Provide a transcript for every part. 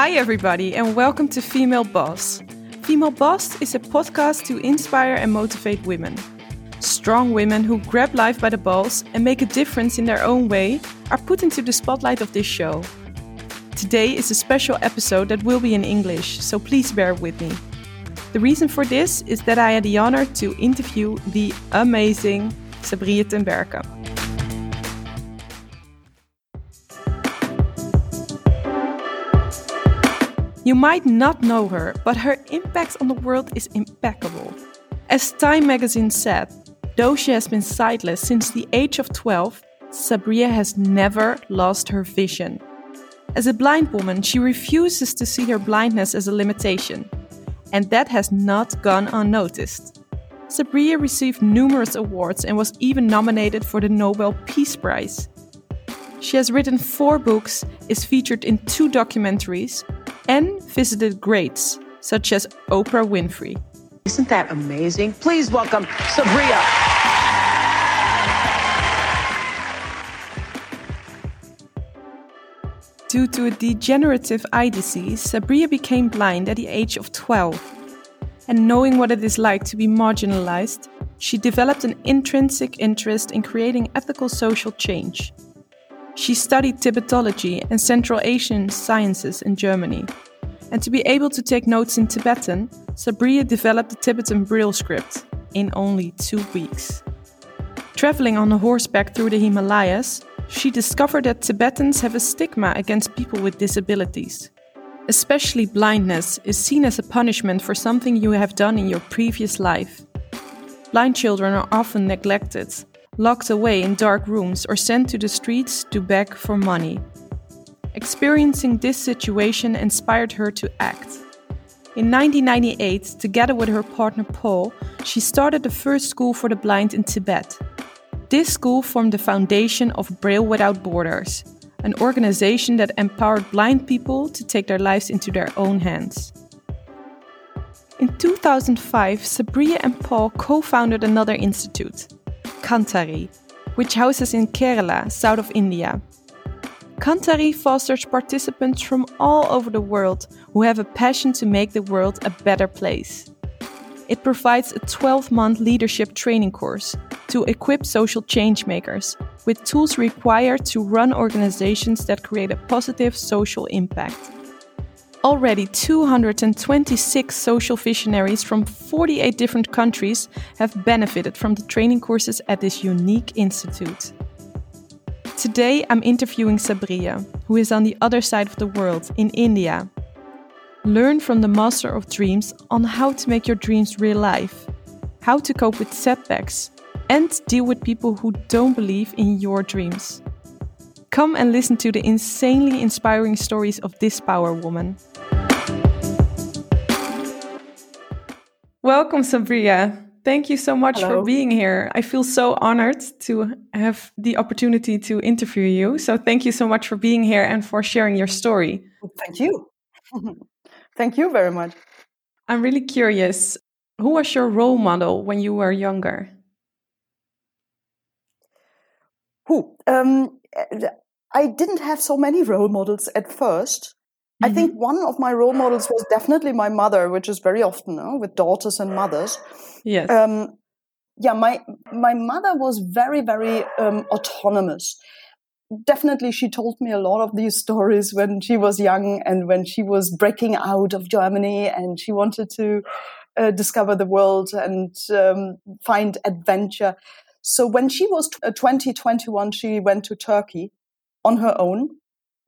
Hi, everybody, and welcome to Female Boss. Female Boss is a podcast to inspire and motivate women. Strong women who grab life by the balls and make a difference in their own way are put into the spotlight of this show. Today is a special episode that will be in English, so please bear with me. The reason for this is that I had the honor to interview the amazing Sabriye Tenberken. You might not know her, but her impact on the world is impeccable. As Time magazine said, though she has been sightless since the age of 12, Sabriye has never lost her vision. As a blind woman, she refuses to see her blindness as a limitation, and that has not gone unnoticed. Sabriye received numerous awards and was even nominated for the Nobel Peace Prize. She has written four books, is featured in two documentaries, and visited greats such as Oprah Winfrey. Isn't that amazing? Please welcome Sabriye. Due to a degenerative eye disease, Sabriye became blind at the age of 12. And knowing what it is like to be marginalized, she developed an intrinsic interest in creating ethical social change. She studied Tibetology and Central Asian sciences in Germany. And to be able to take notes in Tibetan, Sabriye developed the Tibetan Braille script in only two weeks. Traveling on a horseback through the Himalayas, she discovered that Tibetans have a stigma against people with disabilities. Especially blindness is seen as a punishment for something you have done in your previous life. Blind children are often neglected locked away in dark rooms or sent to the streets to beg for money. Experiencing this situation inspired her to act. In 1998, together with her partner Paul, she started the first school for the blind in Tibet. This school formed the foundation of Braille Without Borders, an organization that empowered blind people to take their lives into their own hands. In 2005, Sabriye and Paul co founded another institute, Kanthari, which houses in Kerala, south of India. Kanthari fosters participants from all over the world who have a passion to make the world a better place. It provides a 12 month leadership training course to equip social changemakers with tools required to run organizations that create a positive social impact. Already 226 social visionaries from 48 different countries have benefited from the training courses at this unique institute. Today I'm interviewing Sabriye, who is on the other side of the world in India. Learn from the master of dreams on how to make your dreams real life, how to cope with setbacks, and deal with people who don't believe in your dreams. Come and listen to the insanely inspiring stories of this power woman. Welcome, Sabriye. Thank you so much Hello. for being here. I feel so honored to have the opportunity to interview you. So, thank you so much for being here and for sharing your story. Thank you. thank you very much. I'm really curious who was your role model when you were younger? Who? Um, I didn't have so many role models at first. I mm-hmm. think one of my role models was definitely my mother, which is very often no, with daughters and mothers. Yes. Um, yeah, my my mother was very very um, autonomous. Definitely, she told me a lot of these stories when she was young and when she was breaking out of Germany and she wanted to uh, discover the world and um, find adventure. So when she was t- uh, 20, 21, she went to Turkey on her own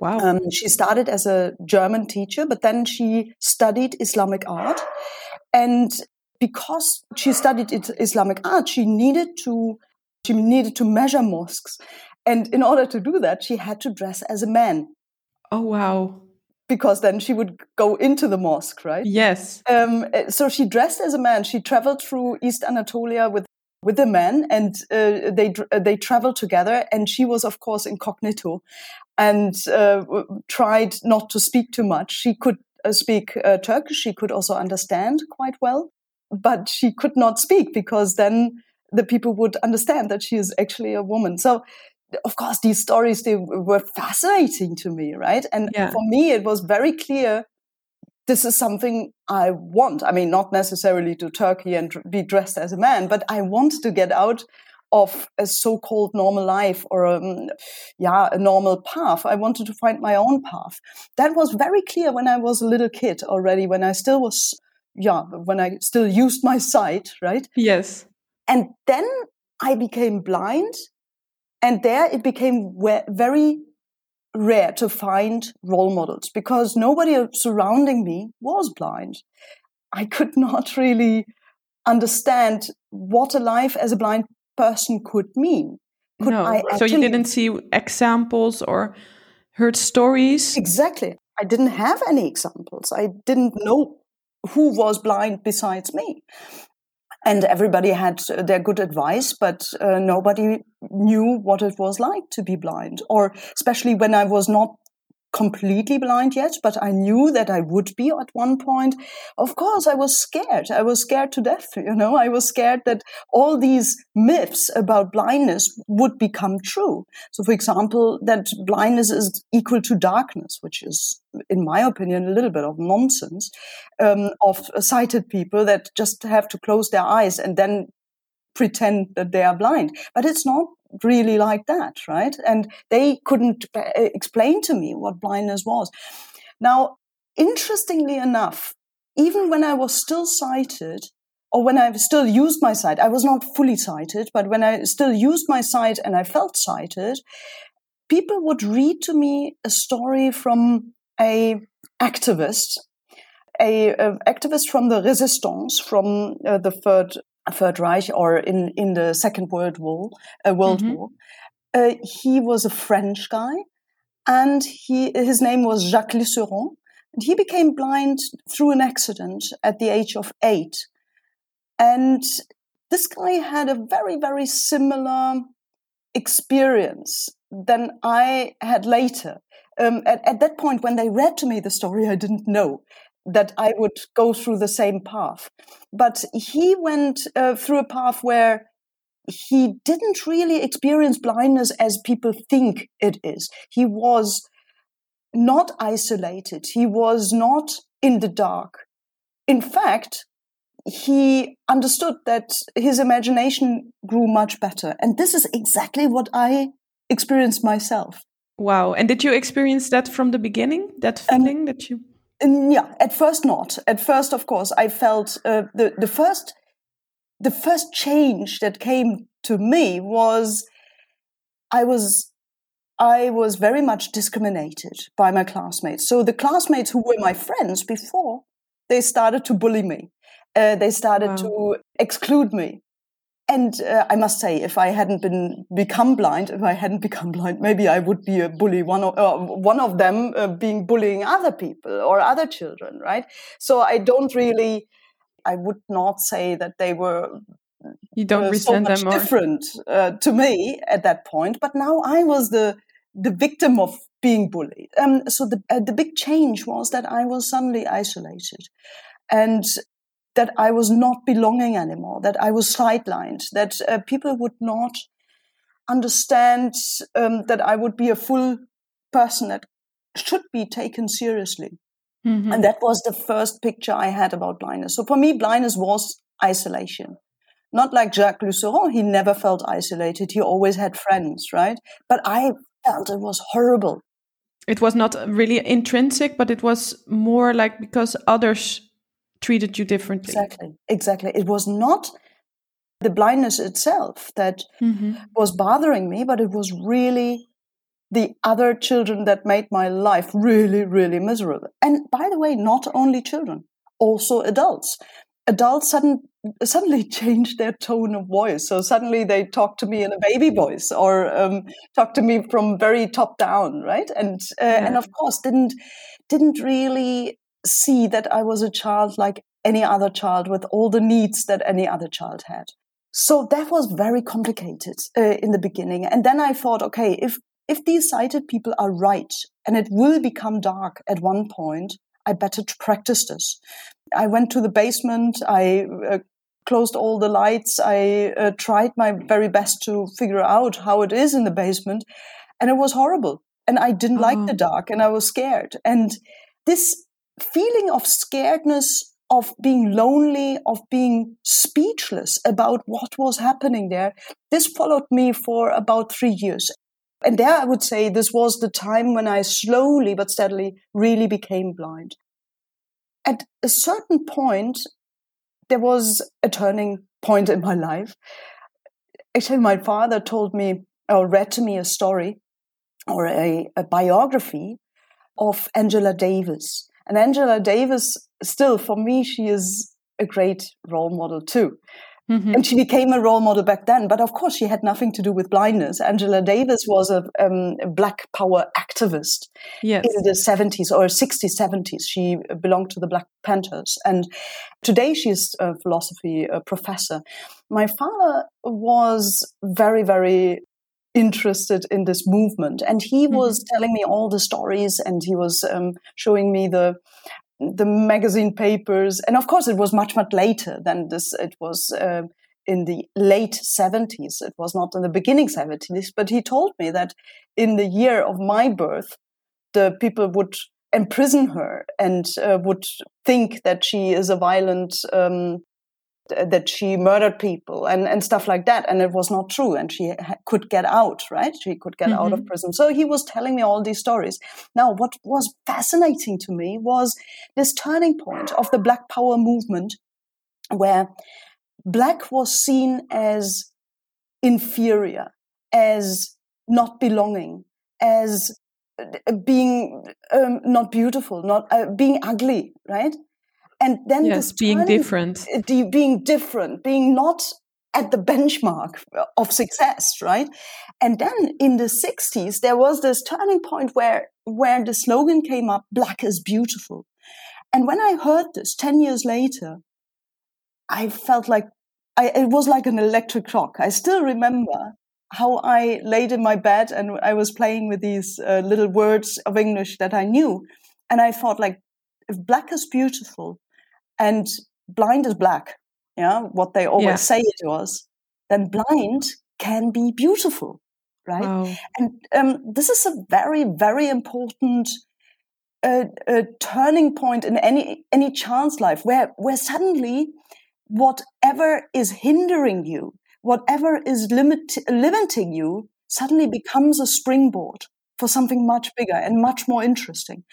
Wow. Um, she started as a German teacher, but then she studied Islamic art. And because she studied Islamic art, she needed to she needed to measure mosques. And in order to do that, she had to dress as a man. Oh wow. Because then she would go into the mosque, right? Yes. Um, so she dressed as a man. She traveled through East Anatolia with with a man, and uh, they they traveled together. And she was, of course, incognito and uh, tried not to speak too much. She could uh, speak uh, Turkish. She could also understand quite well, but she could not speak because then the people would understand that she is actually a woman. So of course, these stories, they were fascinating to me, right? And Yeah. for me, it was very clear this is something I want. I mean, not necessarily to Turkey and be dressed as a man, but I want to get out of a so-called normal life or um, yeah, a normal path. I wanted to find my own path. That was very clear when I was a little kid already, when I still was, yeah, when I still used my sight, right? Yes. And then I became blind, and there it became very rare to find role models because nobody surrounding me was blind. I could not really understand what a life as a blind person could mean. Could no. I so you didn't see examples or heard stories. Exactly. I didn't have any examples. I didn't know who was blind besides me. And everybody had their good advice, but uh, nobody knew what it was like to be blind. Or especially when I was not completely blind yet, but I knew that I would be at one point. Of course, I was scared. I was scared to death. You know, I was scared that all these myths about blindness would become true. So, for example, that blindness is equal to darkness, which is, in my opinion, a little bit of nonsense um, of sighted people that just have to close their eyes and then pretend that they are blind. But it's not really like that, right? And they couldn't uh, explain to me what blindness was. Now, interestingly enough, even when I was still sighted, or when I still used my sight, I was not fully sighted, but when I still used my sight and I felt sighted, people would read to me a story from a activist, a, a activist from the resistance, from uh, the third Third Reich or in, in the Second World War. Uh, World Mhm. War. Uh, he was a French guy, and he his name was Jacques Lusseyran. And he became blind through an accident at the age of eight. And this guy had a very, very similar experience than I had later. Um, at, at that point, when they read to me the story, I didn't know that I would go through the same path. But he went uh, through a path where he didn't really experience blindness as people think it is. He was not isolated. He was not in the dark. In fact, he understood that his imagination grew much better. And this is exactly what I experienced myself. Wow. And did you experience that from the beginning? That Um, feeling that you. Yeah, at first not. At first, of course, I felt uh, the the first the first change that came to me was I was I was very much discriminated by my classmates. So the classmates who were my friends before, they started to bully me. Uh, they started Wow. to exclude me. And uh, I must say, if I hadn't been become blind, if I hadn't become blind, maybe I would be a bully. One of uh, one of them uh, being bullying other people or other children, right? So I don't really, I would not say that they were You don't uh, so much them or. different uh, to me at that point. But now I was the the victim of being bullied. Um, so the uh, the big change was that I was suddenly isolated, and that I was not belonging anymore. That I was sidelined. That uh, people would not understand um, that I would be a full person that should be taken seriously. Mhm. And that was the first picture I had about blindness. So for me, blindness was isolation. Not like Jacques Lusseyran, he never felt isolated. He always had friends, right? But I felt it was horrible. It was not really intrinsic, but it was more like because others treated you differently. Exactly. Exactly. It was not the blindness itself that Mhm. was bothering me, but it was really the other children that made my life really, really miserable. And by the way, not only children, also adults. Adults sudden, suddenly changed their tone of voice. So suddenly they talk to me in a baby voice or um, talk to me from very top down, right? And uh, and of course didn't didn't really see that I was a child like any other child with all the needs that any other child had. So that was very complicated uh, in the beginning. And then I thought, okay, if if these sighted people are right and it will become dark at one point, I better practice this. I went to the basement. I uh, closed all the lights. I uh, tried my very best to figure out how it is in the basement. And it was horrible. And I didn't like the dark and I was scared. And this feeling of scaredness, of being lonely, of being speechless about what was happening there, this followed me for about three years. And there I would say this was the time when I slowly but steadily really became blind. At a certain point, there was a turning point in my life. Actually, my father told me or read to me a story or a, a biography of Angela Davis. And Angela Davis, still for me, she is a great role model too. Mm-hmm. And she became a role model back then. But of course, she had nothing to do with blindness. Angela Davis was a, um, a Black Power activist yes. in the 70s or 60s, 70s. She belonged to the Black Panthers. And today she's a philosophy professor. My father was very, very interested in this movement and he mm-hmm. was telling me all the stories and he was um, showing me the the magazine papers, and of course, it was much much later than this. It was uh, in the late seventies. It was not in the beginning seventies. But he told me that in the year of my birth, the people would imprison her and uh, would think that she is a violent um, that she murdered people and, and stuff like that. And it was not true. And she ha- could get out, right? She could get mm-hmm. out of mm-hmm. prison. So he was telling me all these stories. Now, what was fascinating to me was this turning point of the Black Power movement where Black was seen as inferior, as not belonging, as uh, being um, not beautiful, not uh, being ugly, right? And then yes, this being different. uh, being different being not at the benchmark of success right? And then in the 60s there was this turning point where where the slogan came up black is beautiful. And when i heard this 10 years later i felt like I, it was like an electric shock. I still remember how i laid in my bed and i was playing with these uh, little words of english that i knew. And i thought like if black is beautiful and blind is black, yeah, what they always yeah. say it was, then blind can be beautiful, right? Wow. And um, this is a very, very important uh, uh, turning point in any any child's life, where where suddenly whatever is hindering you, whatever is limit, limiting you, suddenly becomes a springboard for something much bigger and much more interesting.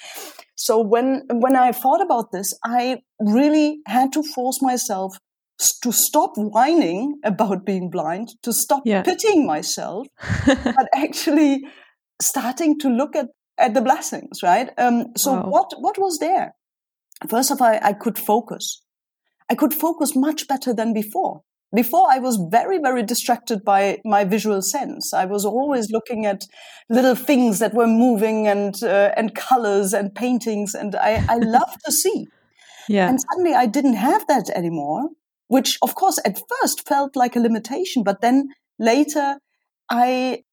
So when when I thought about this, I really had to force myself to stop whining about being blind, to stop yeah. pitying myself, but actually starting to look at, at the blessings, right? Um, so wow. what what was there? First of all, I could focus. I could focus much better than before. Before I was very, very distracted by my visual sense. I was always looking at little things that were moving and uh, and colors and paintings, and I, I love to see. Yeah. And suddenly I didn't have that anymore, which of course at first felt like a limitation, but then later I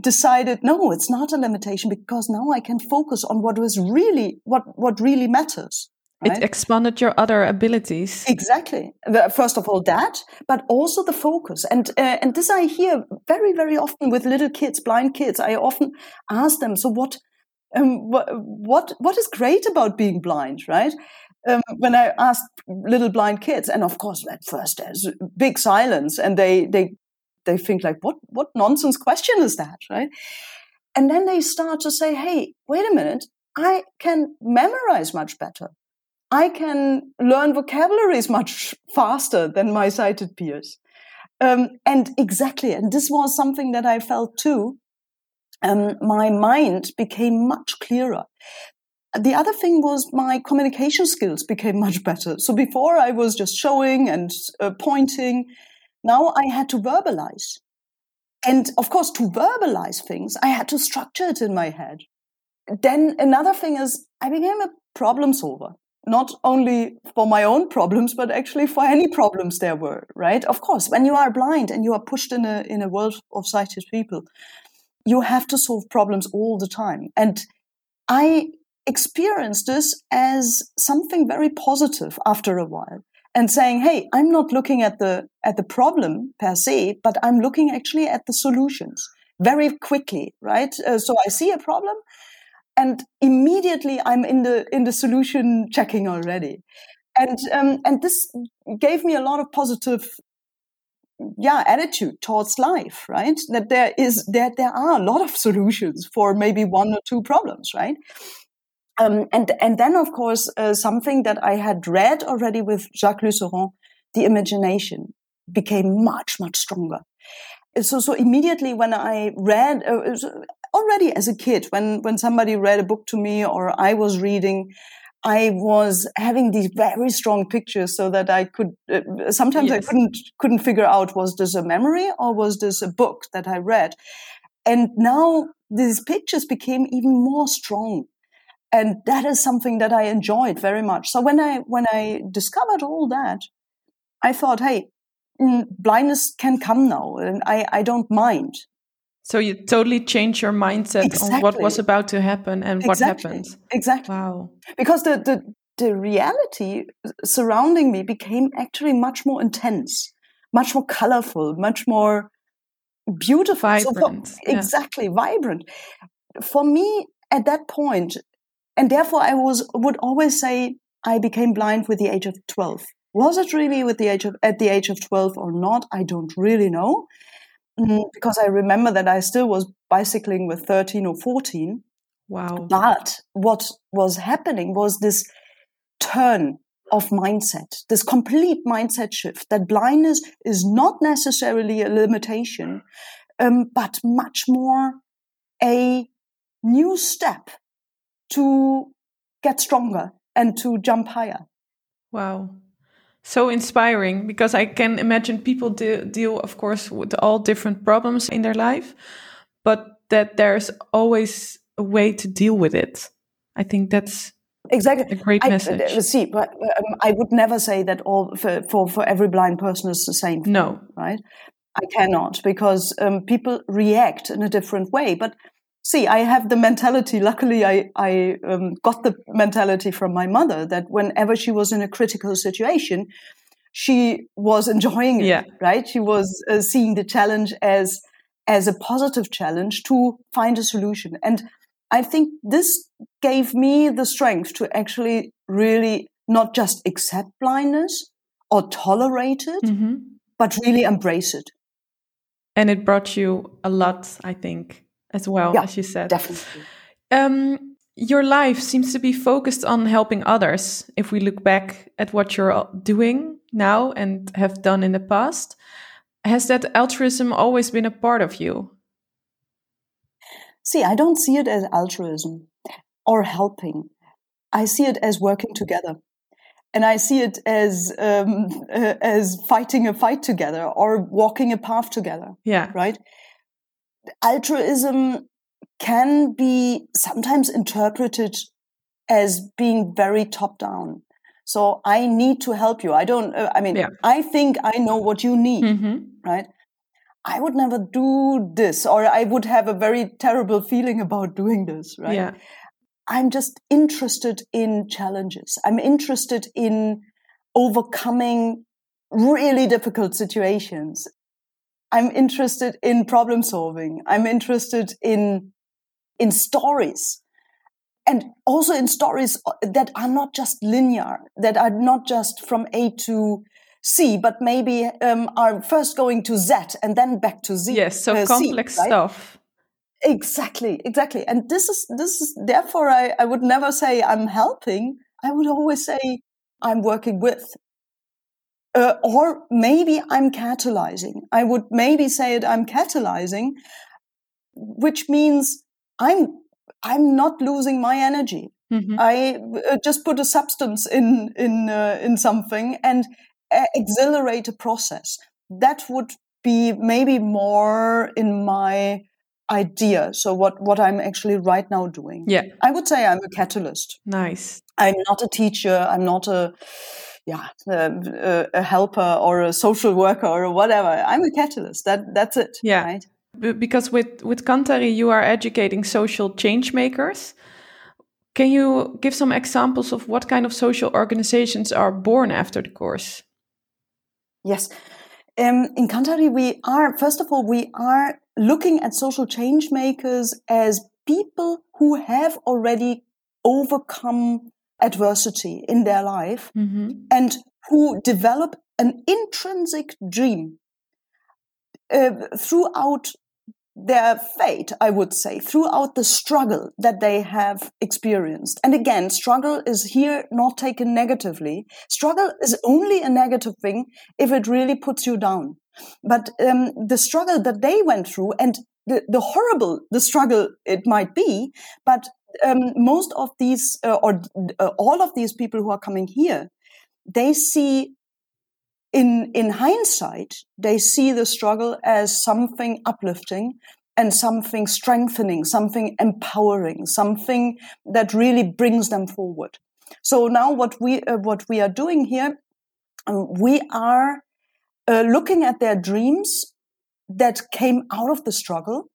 decided no, it's not a limitation because now I can focus on what was really what what really matters. Right? It expanded your other abilities. Exactly. First of all, that, but also the focus. And uh, and this I hear very very often with little kids, blind kids. I often ask them, so what, um, what what what is great about being blind, right? Um, when I ask little blind kids, and of course at first there's big silence, and they they they think like, what what nonsense question is that, right? And then they start to say, hey, wait a minute, I can memorize much better. I can learn vocabularies much faster than my sighted peers. Um, and exactly, and this was something that I felt too. Um, my mind became much clearer. The other thing was my communication skills became much better. So before I was just showing and uh, pointing. Now I had to verbalize. And of course, to verbalize things, I had to structure it in my head. Then another thing is I became a problem solver not only for my own problems, but actually for any problems there were, right? Of course, when you are blind and you are pushed in a, in a world of sighted people, you have to solve problems all the time. And I experienced this as something very positive after a while. and saying, "Hey, I'm not looking at the at the problem per se, but I'm looking actually at the solutions very quickly, right? Uh, so I see a problem, and immediately I'm in the in the solution checking already, and um, and this gave me a lot of positive yeah attitude towards life right? That there is that there are a lot of solutions for maybe one or two problems right? Um, and and then of course uh, something that I had read already with Jacques Lusseyran, the imagination became much much stronger. So so immediately when I read uh, already as a kid when when somebody read a book to me or I was reading. I was having these very strong pictures so that I could uh, sometimes yes. I couldn't couldn't figure out was this a memory or was this a book that I read and now these pictures became even more strong and that is something that I enjoyed very much. So when I when I discovered all that, I thought, hey, mm, blindness can come now, and I I don't mind. So you totally changed your mindset exactly. on what was about to happen and exactly. what happened. Exactly. Wow. Because the, the the reality surrounding me became actually much more intense, much more colorful, much more beautiful. Vibrant. So for, yeah. Exactly, vibrant. For me, at that point, and therefore, I was would always say I became blind with the age of twelve. Was it really with the age of at the age of twelve or not? I don't really know, mm, because I remember that I still was bicycling with thirteen or fourteen. Wow! But what was happening was this turn of mindset, this complete mindset shift that blindness is not necessarily a limitation, um, but much more a new step to get stronger and to jump higher. Wow. So inspiring because I can imagine people de deal, of course, with all different problems in their life, but that there's always a way to deal with it. I think that's exactly a great I, message. Uh, see, but um, I would never say that all for, for, for every blind person is the same. Thing, no, right? I cannot because um, people react in a different way. But see, I have the mentality. Luckily, I, I um, got the mentality from my mother that whenever she was in a critical situation, she was enjoying it. Yeah. Right? She was uh, seeing the challenge as as a positive challenge to find a solution. And I think this gave me the strength to actually really not just accept blindness or tolerate it, mm-hmm. but really embrace it. And it brought you a lot, I think as well, yeah, as you said. Definitely. Um, your life seems to be focused on helping others. If we look back at what you're doing now and have done in the past, has that altruism always been a part of you? See, I don't see it as altruism or helping. I see it as working together. And I see it as um, uh, as fighting a fight together or walking a path together. Yeah. Right altruism can be sometimes interpreted as being very top down. So I need to help you. I don't, uh, I mean, yeah. I think I know what you need, mm-hmm. right? I would never do this, or I would have a very terrible feeling about doing this, right? Yeah. I'm just interested in challenges. I'm interested in overcoming really difficult situations. I'm interested in problem solving. I'm interested in, in stories and also in stories that are not just linear, that are not just from A to C, but maybe um, are first going to Z and then back to Z. Yes, so uh, complex C, right? stuff. Exactly, exactly. And this is this is therefore I, I would never say I'm helping. I would always say I'm working with. Uh, or maybe I'm catalyzing. I would maybe say it I'm catalyzing, which means I'm I'm not losing my energy. Mm-hmm. I uh, just put a substance in in uh, in something and uh, accelerate a process. That would be maybe more in my idea. So what what I'm actually right now doing. Yeah, I would say I'm a catalyst. Nice. I'm not a teacher. I'm not a yeah, a, a, helper or a social worker or whatever. I'm a catalyst. That that's it. Yeah. Right? Because with with Kanthari, you are educating social change makers. Can you give some examples of what kind of social organizations are born after the course? Yes. Um, in Kanthari, we are, first of all, we are looking at social change makers as people who have already overcome adversity in their life mm-hmm. and who develop an intrinsic dream uh, throughout their fate, I would say, throughout the struggle that they have experienced. And again, struggle is here not taken negatively. Struggle is only a negative thing if it really puts you down. But um, the struggle that they went through and the, the horrible the struggle it might be, but um, most of these uh, or uh, all of these people who are coming here, they see in in hindsight they see the struggle as something uplifting and something strengthening, something empowering, something that really brings them forward. So now what we uh, what we are doing here, um, we are uh, looking at their dreams that came out of the struggle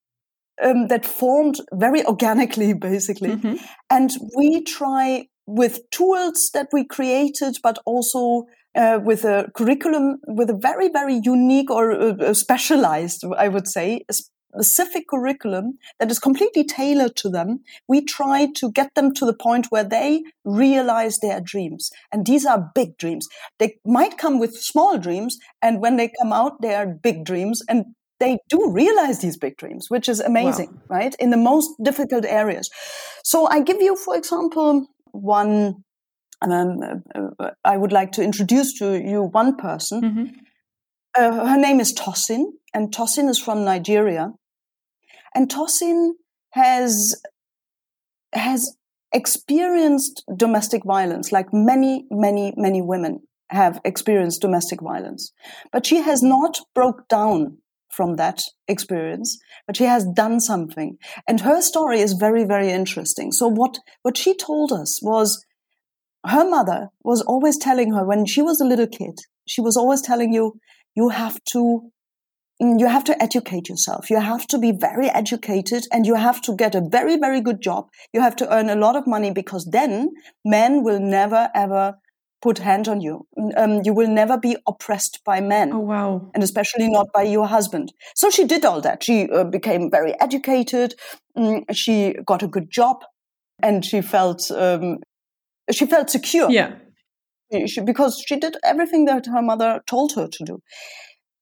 um, that formed very organically, basically. Mm-hmm. And we try with tools that we created, but also uh, with a curriculum with a very, very unique or uh, specialized, I would say, specific curriculum that is completely tailored to them. We try to get them to the point where they realize their dreams. And these are big dreams. They might come with small dreams. And when they come out, they are big dreams. And they do realize these big dreams, which is amazing, wow. right? In the most difficult areas. So I give you, for example, one. Um, uh, I would like to introduce to you one person. Mm-hmm. Uh, her name is Tosin, and Tosin is from Nigeria. And Tosin has has experienced domestic violence, like many, many, many women have experienced domestic violence. But she has not broke down from that experience, but she has done something. And her story is very, very interesting. So what, what she told us was her mother was always telling her when she was a little kid, she was always telling you, you have to mm, you have to educate yourself. You have to be very educated and you have to get a very, very good job. You have to earn a lot of money because then men will never ever put hand on you. Um, you will never be oppressed by men. Oh, wow. And especially not by your husband. So she did all that. She uh, became very educated. Mm, she got a good job and she felt, um, she felt secure. Yeah. She, because she did everything that her mother told her to do.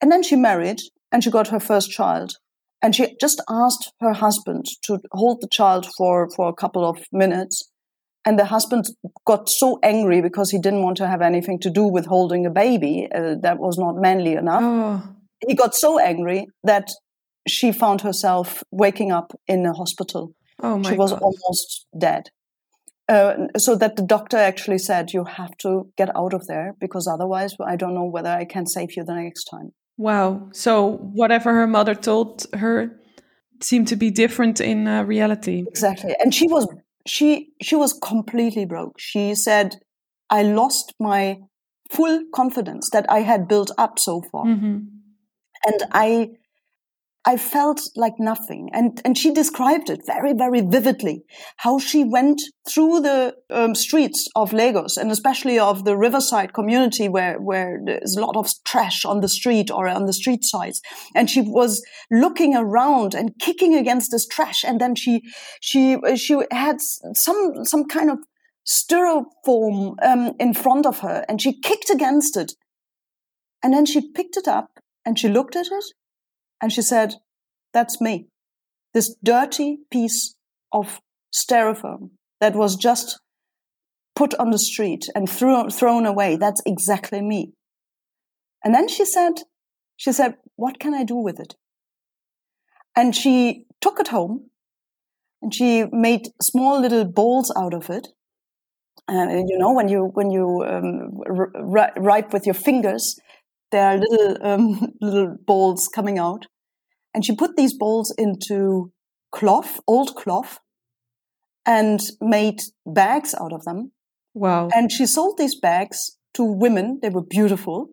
And then she married and she got her first child. And she just asked her husband to hold the child for, for a couple of minutes and the husband got so angry because he didn't want to have anything to do with holding a baby. Uh, that was not manly enough. Oh. He got so angry that she found herself waking up in a hospital. Oh she was God. almost dead. Uh, so that the doctor actually said, You have to get out of there because otherwise I don't know whether I can save you the next time. Wow. So whatever her mother told her seemed to be different in uh, reality. Exactly. And she was she she was completely broke. She said, "I lost my full confidence that I had built up so far, mm-hmm. and I." I felt like nothing. And, and she described it very, very vividly, how she went through the um, streets of Lagos and especially of the riverside community where, where there's a lot of trash on the street or on the street sides. And she was looking around and kicking against this trash. And then she, she, she had some, some kind of styrofoam um, in front of her and she kicked against it. And then she picked it up and she looked at it and she said, That's me. This dirty piece of styrofoam that was just put on the street and threw, thrown away. That's exactly me. And then she said, she said, what can I do with it? And she took it home and she made small little balls out of it. And you know, when you, when you um, r- write with your fingers, there are little um, little balls coming out, and she put these balls into cloth, old cloth, and made bags out of them. Wow! And she sold these bags to women. They were beautiful,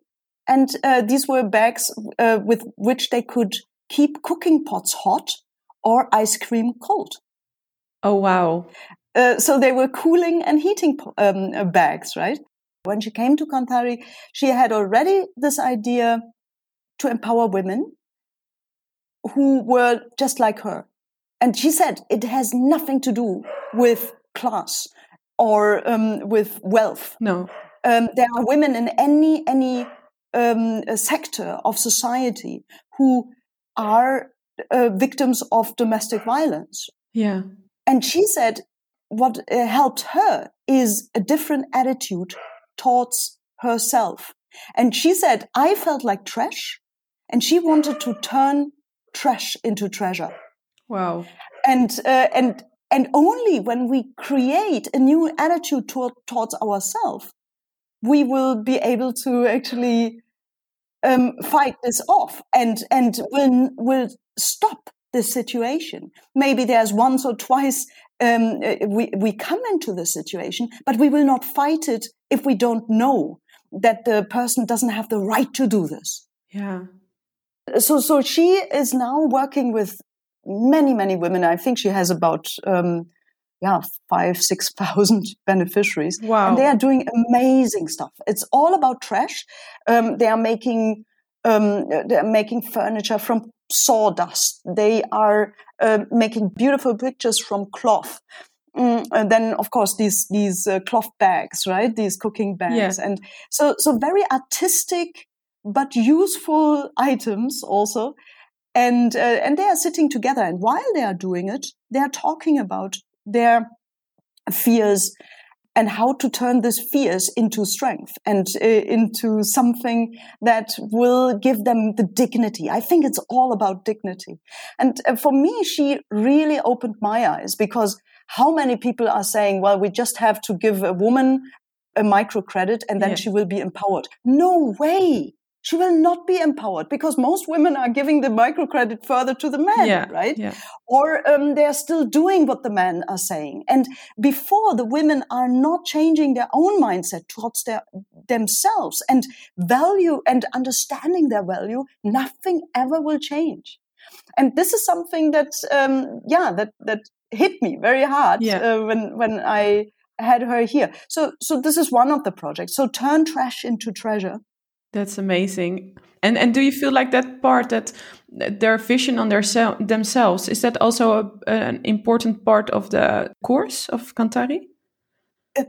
and uh, these were bags uh, with which they could keep cooking pots hot or ice cream cold. Oh wow! uh, so they were cooling and heating um, bags, right? When she came to Kanthari, she had already this idea to empower women who were just like her. And she said it has nothing to do with class or um, with wealth. No. Um, there are women in any any um, sector of society who are uh, victims of domestic violence. Yeah. And she said what uh, helped her is a different attitude towards herself. And she said, I felt like trash, and she wanted to turn trash into treasure. Wow. And, uh, and, and only when we create a new attitude toward, towards ourselves, we will be able to actually um, fight this off and, and will, will stop this situation. Maybe there's once or twice um, uh, we, we come into this situation, but we will not fight it if we don't know that the person doesn't have the right to do this. Yeah. So, so she is now working with many, many women. I think she has about, um, yeah, five, six thousand beneficiaries. Wow. And they are doing amazing stuff. It's all about trash. Um, they are making, um, they are making furniture from sawdust. They are uh, making beautiful pictures from cloth. Mm, and then, of course, these these uh, cloth bags, right? These cooking bags, Yeah. and so so very artistic but useful items also. And uh, and they are sitting together, and while they are doing it, they are talking about their fears and how to turn these fears into strength and uh, into something that will give them the dignity. I think it's all about dignity. And uh, for me, she really opened my eyes because how many people are saying, well, we just have to give a woman a microcredit and then Yeah. she will be empowered. No way. She will not be empowered because most women are giving the microcredit further to the men, yeah. right? Yeah. or um, they are still doing what the men are saying. And before the women are not changing their own mindset towards their themselves and value and understanding their value, nothing ever will change. And this is something that, um, yeah, that that hit me very hard Yeah. uh, when when I had her here. So so this is one of the projects. So turn trash into treasure. That's amazing. And and do you feel like that part that their vision on their sel- themselves is that also a, an important part of the course of Kanthari? Uh,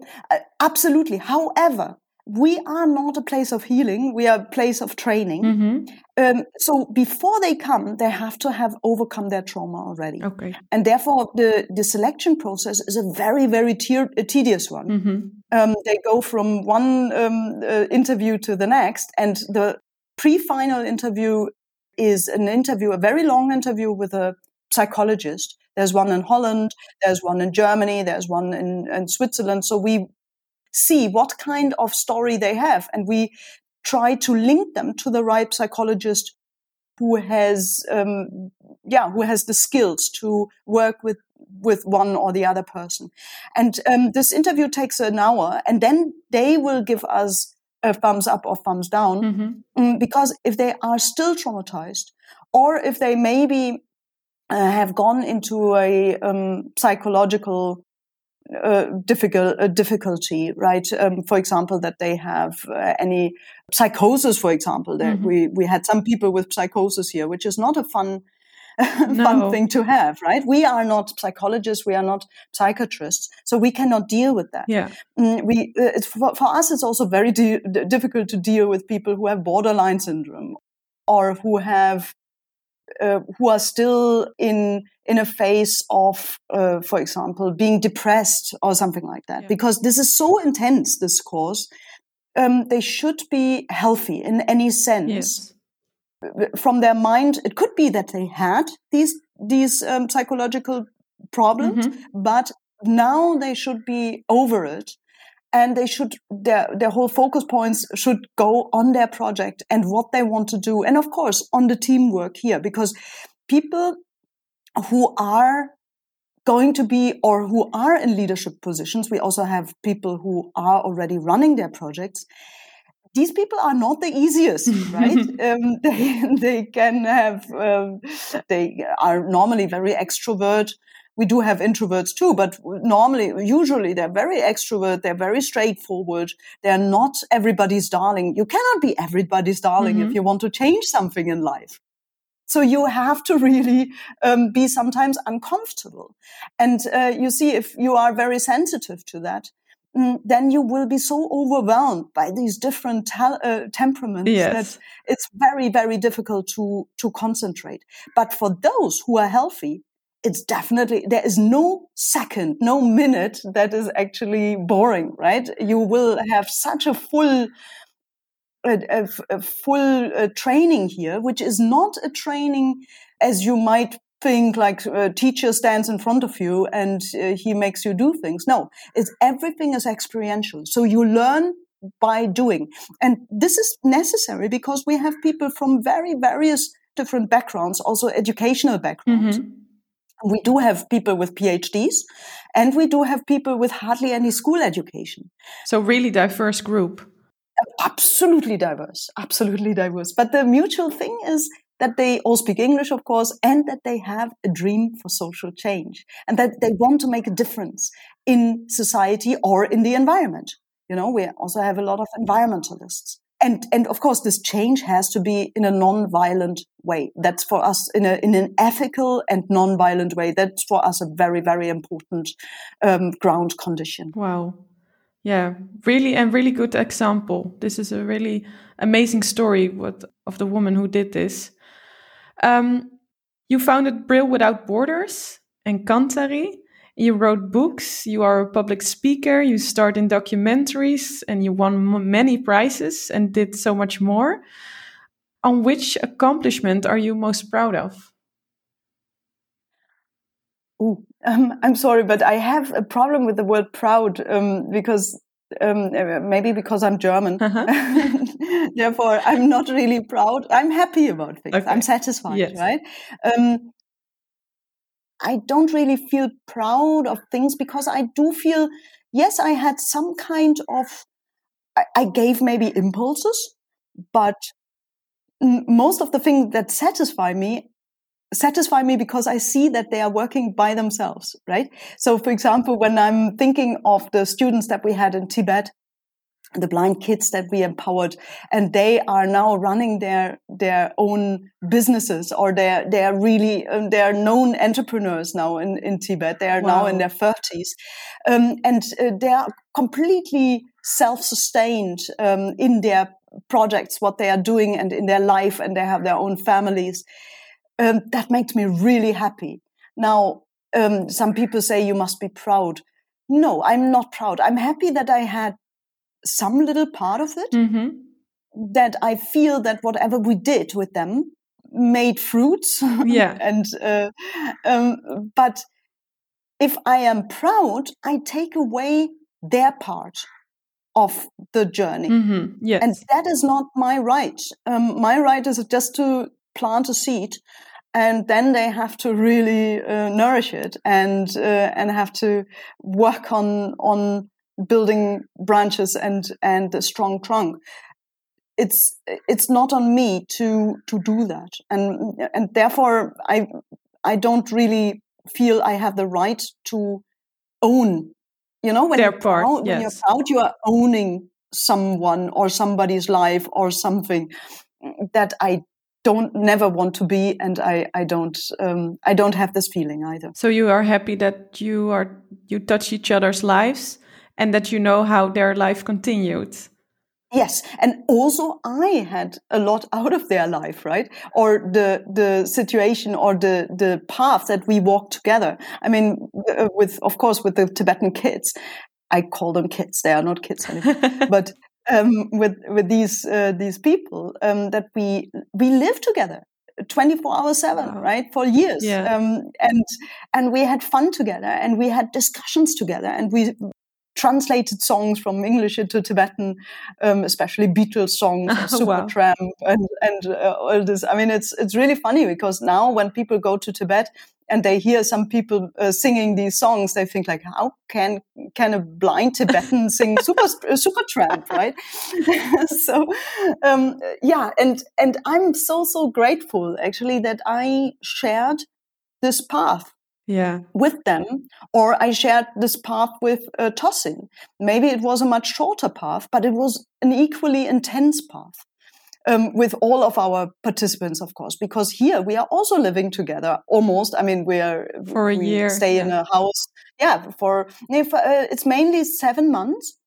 absolutely. However, we are not a place of healing. We are a place of training. Mm-hmm. Um, so before they come, they have to have overcome their trauma already. Okay. And therefore, the, the selection process is a very, very te- tedious one. Mm-hmm. Um, they go from one um, uh, interview to the next, and the pre-final interview is an interview, a very long interview with a psychologist. There's one in Holland, there's one in Germany, there's one in, in Switzerland. So we see what kind of story they have, and we try to link them to the right psychologist who has, um, yeah, who has the skills to work with with one or the other person. And um, this interview takes an hour, and then they will give us a thumbs up or thumbs down. Mm-hmm. Mm, because if they are still traumatized, or if they maybe uh, have gone into a um, psychological uh, difficult uh, difficulty, right? Um, for example, that they have uh, any psychosis, for example. That Mhm. we we had some people with psychosis here, which is not a fun. fun No. thing to have, right? We are not psychologists, we are not psychiatrists, so we cannot deal with that. Yeah. Mm, we uh, it's for, for us it's also very di- d- difficult to deal with people who have borderline syndrome or who have uh, who are still in in a phase of uh, for example being depressed or something like that Yeah. because this is so intense this course um, they should be healthy in any sense Yes. from their mind it could be that they had these these um, psychological problems Mhm. but now they should be over it and they should their their whole focus points should go on their project and what they want to do and of course on the teamwork here because people who are going to be or who are in leadership positions we also have people who are already running their projects these people are not the easiest, right? um, they they can have um, they are normally very extrovert. We do have introverts too, but normally, usually they're very extrovert. They're very straightforward. They're not everybody's darling. You cannot be everybody's darling mm-hmm. if you want to change something in life. So you have to really um, be sometimes uncomfortable. And uh, you see, if you are very sensitive to that, mm, then you will be so overwhelmed by these different uh, temperaments yes. that it's very, very difficult to, to concentrate. But for those who are healthy, it's definitely, there is no second, no minute that is actually boring, right? You will have such a full a, a, full uh, training here, which is not a training as you might think like a teacher stands in front of you and uh, he makes you do things. No, it's everything is experiential. So you learn by doing. And this is necessary because we have people from very various different backgrounds, also educational backgrounds. Mm-hmm. We do have people with PhDs and we do have people with hardly any school education. So really diverse group absolutely diverse, absolutely diverse. But the mutual thing is that they all speak English, of course, and that they have a dream for social change and that they want to make a difference in society or in the environment. You know, we also have a lot of environmentalists. And, and of course, this change has to be in a non-violent way. That's for us in a, in an ethical and non-violent way. That's for us a very, very important um, ground condition. Wow yeah really and really good example this is a really amazing story what of the woman who did this um, you founded Braille Without Borders and Kanthari you wrote books you are a public speaker you starred in documentaries and you won many prizes and did so much more on which accomplishment are you most proud of Ooh, um, I'm sorry, but I have a problem with the word proud um, because um, maybe because I'm German. Uh-huh. Therefore, I'm not really proud. I'm happy about things. Okay. I'm satisfied, yes. right? Um, I don't really feel proud of things because I do feel, yes, I had some kind of, I, I gave maybe impulses, but most of the things that satisfy me satisfy me because I see that they are working by themselves, right? So, for example, when I'm thinking of the students that we had in Tibet, the blind kids that we empowered and they are now running their their own businesses or they're they're really um, they're known entrepreneurs now in, in tibet they are wow. now in their 30s um, and uh, they are completely self-sustained um, in their projects what they are doing and in their life and they have their own families um, that makes me really happy. Now, um, some people say you must be proud. No, I'm not proud. I'm happy that I had some little part of it. Mm-hmm. That I feel that whatever we did with them made fruits. Yeah. and uh, um, but if I am proud, I take away their part of the journey. Mm-hmm. Yes. And that is not my right. Um, my right is just to plant a seed and then they have to really uh, nourish it and uh, and have to work on on building branches and and a strong trunk. It's it's not on me to to do that. And and therefore i i don't really feel i have the right to own you know when, Their you're, part, proud, yes. when you're proud you are owning someone or somebody's life or something that i don't never want to be and i i don't um, i don't have this feeling either. So you are happy that you are you touch each other's lives and that you know how their life continued. Yes and also i had a lot out of their life right? Or the the situation or the the path that we walked together. I mean uh, with of course with the tibetan kids. I call them kids. They are not kids anymore. But um, with with these uh, these people um, that we we live together 24 hours 7 wow. right? For years. Yeah. um, and and we had fun together and we had discussions together and we translated songs from English into Tibetan, um, especially Beatles songs, Supertramp, wow. and and uh, all this. I mean, it's it's really funny because now when people go to Tibet, and they hear some people uh, singing these songs, they think like, how can can a blind Tibetan sing super super tramp, right? so um, yeah, and and I'm so so grateful actually that I shared this path yeah. with them or i shared this path with uh, tosin. Maybe it was a much shorter path but it was an equally intense path um, with all of our participants of course because here we are also living together almost. I mean we are for a we year stay yeah. in a house yeah for if, uh, it's mainly seven months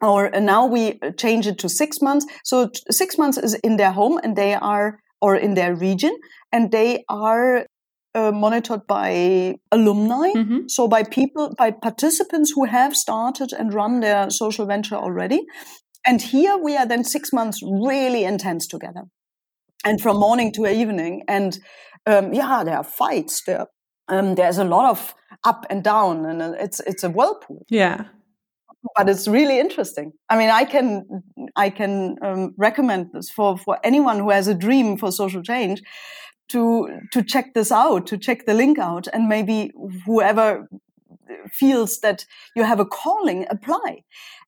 or uh, now we change it to six months. So six months is in their home and they are or in their region and they are uh, monitored by alumni, mm-hmm. so by people, by participants who have started and run their social venture already. And here we are then six months really intense together, and from morning to evening. And um, yeah, there are fights. There, um, there's a lot of up and down, and uh, it's it's a whirlpool. Yeah, but it's really interesting. I mean, I can I can um, recommend this for for anyone who has a dream for social change to to check this out, to check the link out, and maybe whoever feels that you have a calling, apply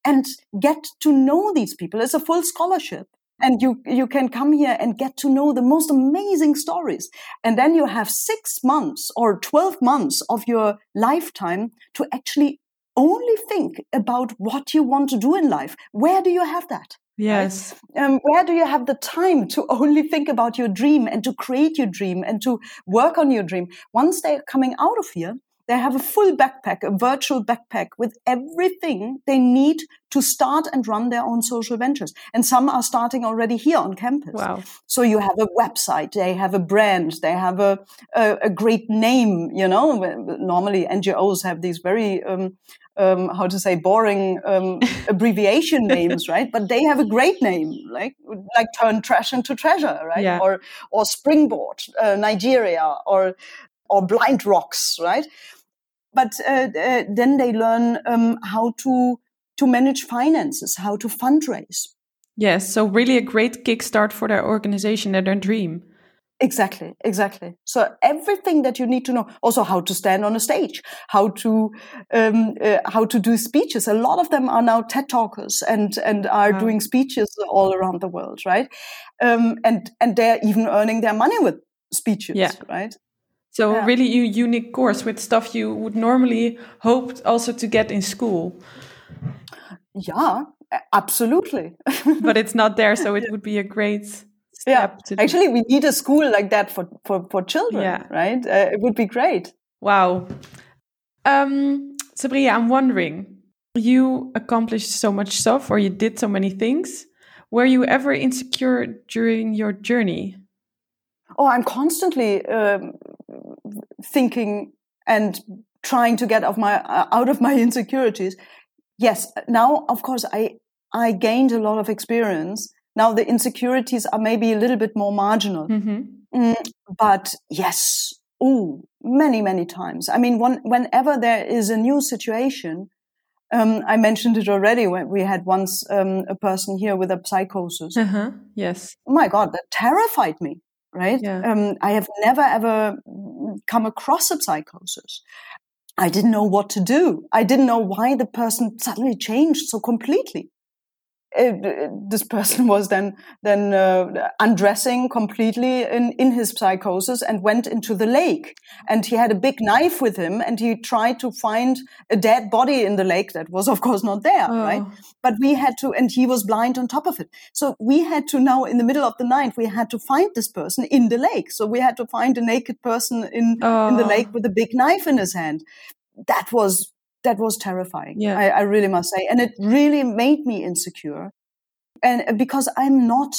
and get to know these people. It's a full scholarship. And you, you can come here and get to know the most amazing stories. And then you have six months or 12 months of your lifetime to actually only think about what you want to do in life. Where do you have that? Yes. Right? Um, where do you have the time to only think about your dream and to create your dream and to work on your dream? Once they're coming out of here, they have a full backpack, a virtual backpack with everything they need to start and run their own social ventures. And some are starting already here on campus. Wow. So you have a website, they have a brand, they have a, a, a great name, you know, normally NGOs have these very, um, um, how to say boring um, abbreviation names, right? But they have a great name, like like turn trash into treasure, right? Yeah. Or or springboard, uh, Nigeria, or or blind rocks, right? But uh, uh, then they learn um, how to to manage finances, how to fundraise. Yes, so really a great kickstart for their organization and their dream. Exactly, exactly. So everything that you need to know, also how to stand on a stage, how to um, uh, how to do speeches. A lot of them are now TED talkers and and are Wow. doing speeches all around the world, right? Um, and and they're even earning their money with speeches, Yeah. right? So Yeah. really u- unique course with stuff you would normally hope also to get in school, Yeah, absolutely. but it's not there. So it would be a great step yeah, actually, we need a school like that for for for children, Yeah. right? Uh, it would be great. Wow. Um, Sabriye, I'm wondering, you accomplished so much stuff or you did so many things. Were you ever insecure during your journey? Oh, I'm constantly um, thinking and trying to get of my uh, out of my insecurities. Yes, now of course I I gained a lot of experience. Now the insecurities are maybe a little bit more marginal. hmm Mm, but yes, oh, many many times. I mean, one, whenever there is a new situation, um, I mentioned it already when we had once um, a person here with a psychosis Uh-huh. Yes. oh my god that terrified me right? Yeah. um, i have never ever come across a psychosis. I didn't know what to do. I didn't know why the person suddenly changed so completely Uh, this person was then then uh, undressing completely in, in his psychosis and went into the lake. And he had a big knife with him and he tried to find a dead body in the lake that was of course not there right? Oh. but we had to and he was blind on top of it. So we had to now in the middle of the night we had to find this person in the lake. So we had to find a naked person in in the Oh. lake with a big knife in his hand. That was that was terrifying Yeah. I, I really must say and it really made me insecure and because i'm not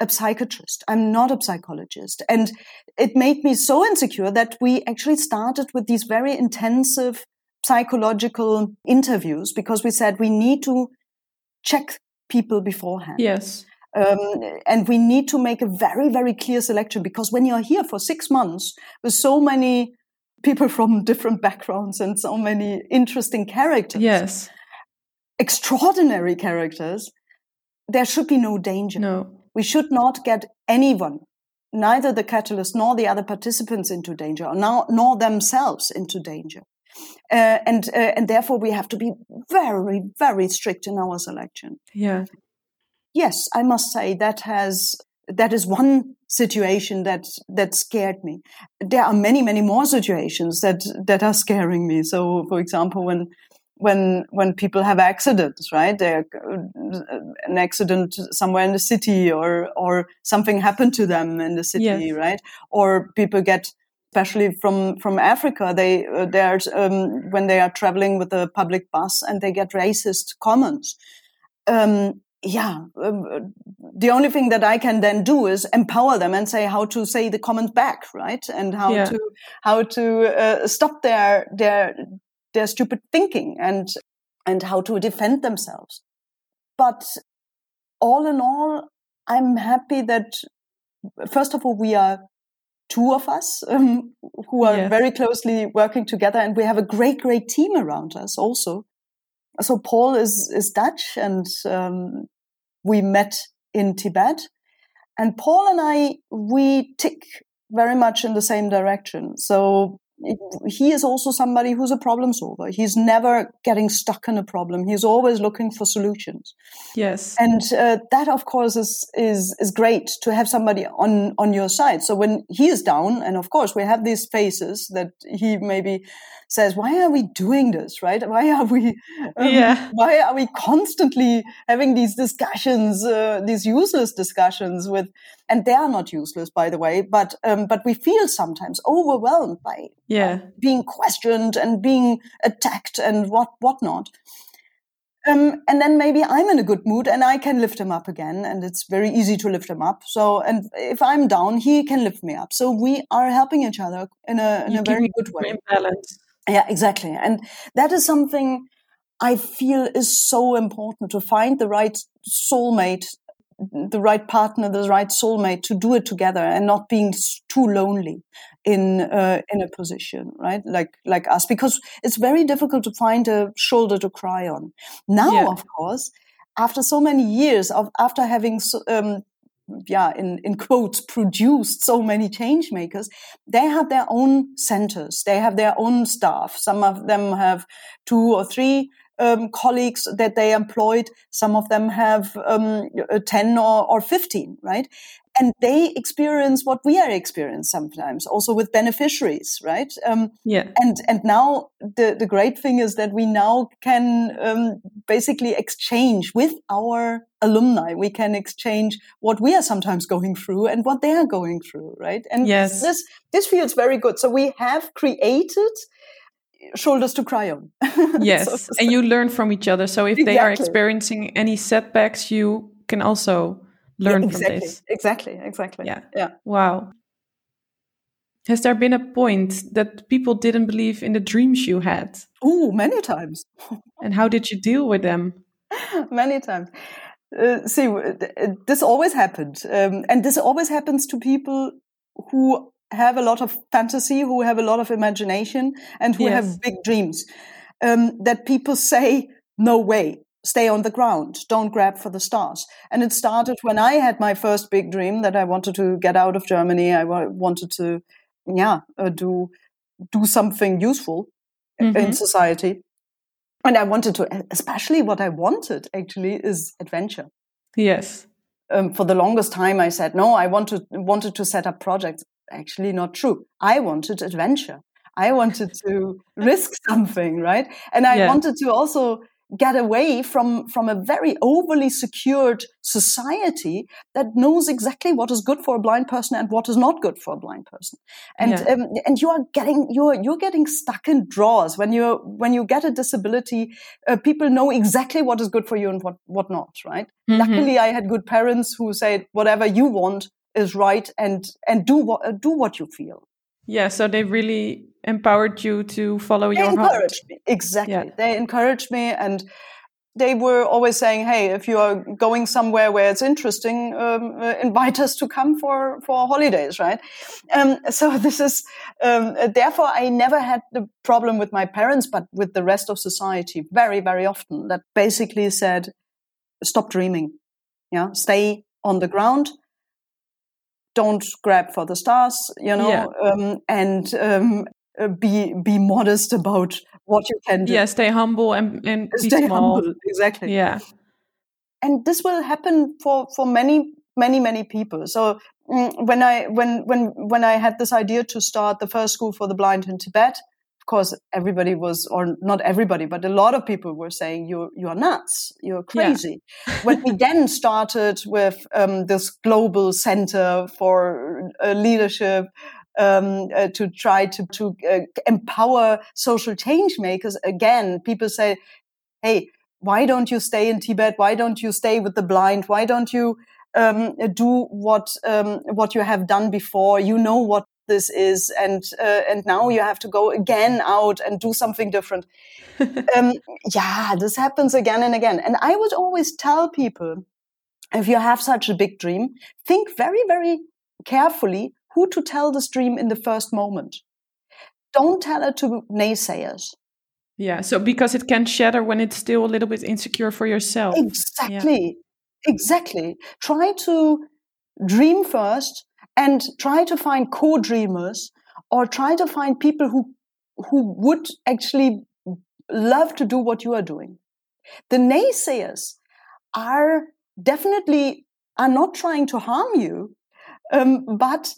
a psychiatrist i'm not a psychologist and it made me so insecure that we actually started with these very intensive psychological interviews because we said we need to check people beforehand Yes. um, and we need to make a very very clear selection because when you're here for six months with so many people from different backgrounds and so many interesting characters Yes. extraordinary characters there should be no danger No. we should not get anyone neither the catalyst nor the other participants into danger or now, nor themselves into danger uh, and uh, and therefore we have to be very very strict in our selection Yeah. yes, I must say that has that is one situation that that scared me. There are many, many more situations that that are scaring me. So, for example, when when when people have accidents, right? There, an accident somewhere in the city, or or something happened to them in the city, yes. right? Or people get, especially from from Africa, they uh, they are um, when they are traveling with a public bus and they get racist comments. Um, yeah, um, the only thing that I can then do is empower them and say how to say the comment back, right? And how yeah. to how to uh, stop their their their stupid thinking and and how to defend themselves. But all in all, I'm happy that first of all we are two of us um, who are yes. very closely working together, and we have a great, great team around us also. So Paul is is Dutch, and um, we met in Tibet, and Paul and I we tick very much in the same direction. So he is also somebody who's a problem solver. He's never getting stuck in a problem. He's always looking for solutions. Yes, and uh, that, of course, is is is great to have somebody on on your side. So when he is down, and of course we have these phases that he maybe says, "Why are we doing this? Right? Why are we? Um, yeah. Why are we constantly having these discussions, uh, these useless discussions with?" And they are not useless, by the way. But um, but we feel sometimes overwhelmed by yeah being questioned and being attacked and what whatnot. Um, and then maybe I'm in a good mood and I can lift him up again. And it's very easy to lift him up. So, and if I'm down, he can lift me up. So we are helping each other in a, in a very good way. Balance. Yeah, exactly. And that is something I feel is so important to find the right soulmate, the right partner, the right soulmate to do it together and not being too lonely in uh, in a position, right? Like like us, because it's very difficult to find a shoulder to cry on. Now, yeah. of course, after so many years of after having um, yeah, in, in quotes, produced so many change makers, they have their own centers. They have their own staff. Some of them have two or three um, colleagues that they employed. Some of them have um, 10 or, or 15, right? and they experience what we are experiencing sometimes also with beneficiaries right? Um, yeah. and and now the the great thing is that we now can um, basically exchange with our alumni. We can exchange what we are sometimes going through and what they are going through right? And yes. this this feels very good. So we have created shoulders to cry on yes so and you learn from each other so if exactly. they are experiencing any setbacks you can also learn yeah, exactly, from this. Exactly, exactly. Yeah. Yeah. Wow. Has there been a point that people didn't believe in the dreams you had? Oh, many times. and how did you deal with them? many times. Uh, see, this always happened. Um, and this always happens to people who have a lot of fantasy, who have a lot of imagination, and who yes. have big dreams. Um, that people say, no way, stay on the ground, don't grab for the stars. And it started when I had my first big dream that I wanted to get out of Germany. I wanted to, yeah, uh, do do something useful mm-hmm. in society. And I wanted to, especially what I wanted actually is adventure. Yes. Um, for the longest time, I said no. I wanted wanted to set up projects. Actually, not true. I wanted adventure. I wanted to risk something, right? And I yeah. wanted to also get away from from a very overly secured society that knows exactly what is good for a blind person and what is not good for a blind person and yeah. um, and you are getting you're you're getting stuck in drawers when you when you get a disability uh, people know exactly what is good for you and what what not right mm-hmm. luckily i had good parents who said whatever you want is right and and do what do what you feel. Yeah so they really empowered you to follow they your encouraged heart. me. Exactly. Yeah. they encouraged me and they were always saying hey if you are going somewhere where it's interesting um, uh, invite us to come for for holidays right? Um, so this is um, therefore i never had the problem with my parents but with the rest of society very very often that basically said stop dreaming. Yeah stay on the ground don't grab for the stars, you know, yeah. um, and um, uh, be be modest about what you can do. Yeah, stay humble and, and stay small. humble. Exactly. Yeah. And this will happen for for many many many people. So mm, when I when when when I had this idea to start the first school for the blind in Tibet, course everybody was or not everybody but a lot of people were saying you you're nuts you're crazy yeah. when we then started with um, this global center for uh, leadership um, uh, to try to to uh, empower social change makers again people say hey why don't you stay in tibet why don't you stay with the blind why don't you um, do what um, what you have done before. You know what this is and uh, and now you have to go again out and do something different. Um, yeah this happens again and again. And i would always tell people if you have such a big dream think very very carefully who to tell this dream in the first moment. Don't tell it to naysayers. Yeah so because it can shatter when it's still a little bit insecure for yourself. Exactly. Yeah. exactly. Try to dream first and try to find co-dreamers or try to find people who who would actually love to do what you are doing. The naysayers are definitely are not trying to harm you um, but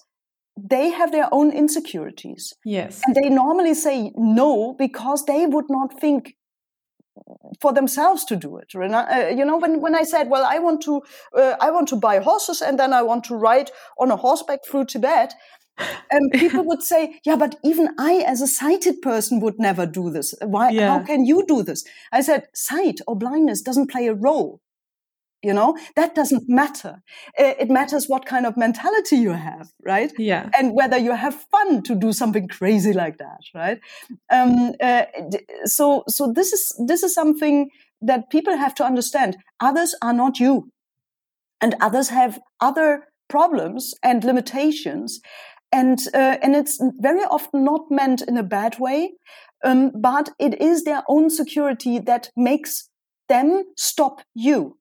they have their own insecurities. Yes. And they normally say no because they would not think for themselves to do it. Uh, you know, when, when I said, well, I want to, uh, I want to buy horses and then I want to ride on a horseback through Tibet. And people would say, yeah, but even I, as a sighted person, would never do this. Why, yeah. how can you do this? I said, sight or blindness doesn't play a role you know? That doesn't matter. It matters what kind of mentality you have right? Yeah. And whether you have fun to do something crazy like that right? Um, uh, so so this is this is something that people have to understand. Others are not you. And others have other problems and limitations. And uh, and it's very often not meant in a bad way um, but it is their own security that makes them stop you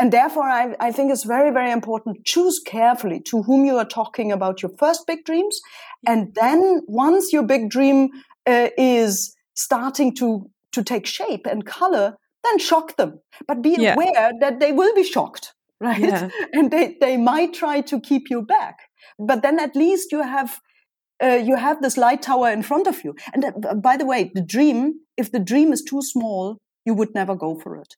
and therefore, I, I, think it's very, very important. Choose carefully to whom you are talking about your first big dreams. And then once your big dream uh, is starting to, to take shape and color, then shock them. But be yeah. aware that they will be shocked, right? Yeah. And they, they might try to keep you back. But then at least you have uh, you have this light tower in front of you. And uh, by the way, the dream, if the dream is too small, you would never go for it.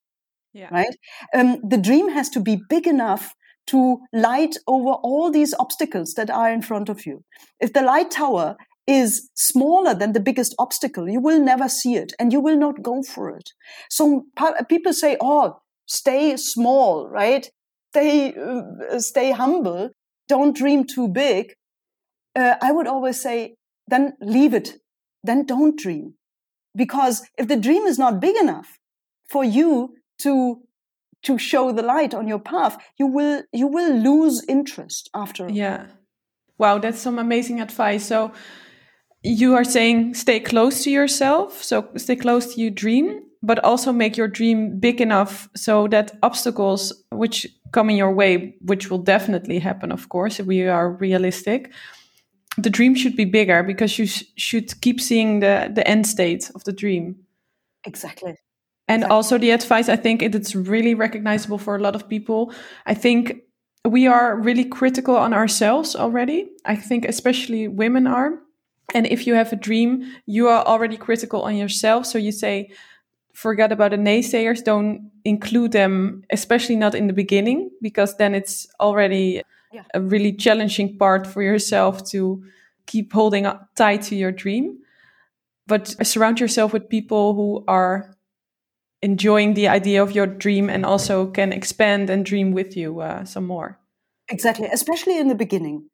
Yeah. Right? Um, the dream has to be big enough to light over all these obstacles that are in front of you. If the light tower is smaller than the biggest obstacle, you will never see it and you will not go for it. So people say, oh, stay small, right? Stay, uh, stay humble. Don't dream too big. Uh, I would always say, then leave it. Then don't dream. Because if the dream is not big enough for you to to show the light on your path you will you will lose interest after yeah. Wow that's some amazing advice. So you are saying stay close to yourself so stay close to your dream but also make your dream big enough so that obstacles which come in your way which will definitely happen of course if we are realistic the dream should be bigger because you sh should keep seeing the the end state of the dream. Exactly and exactly. also the advice, I think it's really recognizable for a lot of people. I think we are really critical on ourselves already. I think especially women are. And if you have a dream, you are already critical on yourself. So you say, forget about the naysayers, don't include them, especially not in the beginning, because then it's already yeah. a really challenging part for yourself to keep holding tight to your dream. But surround yourself with people who are enjoying the idea of your dream and also can expand and dream with you uh, some more. Exactly, especially in the beginning.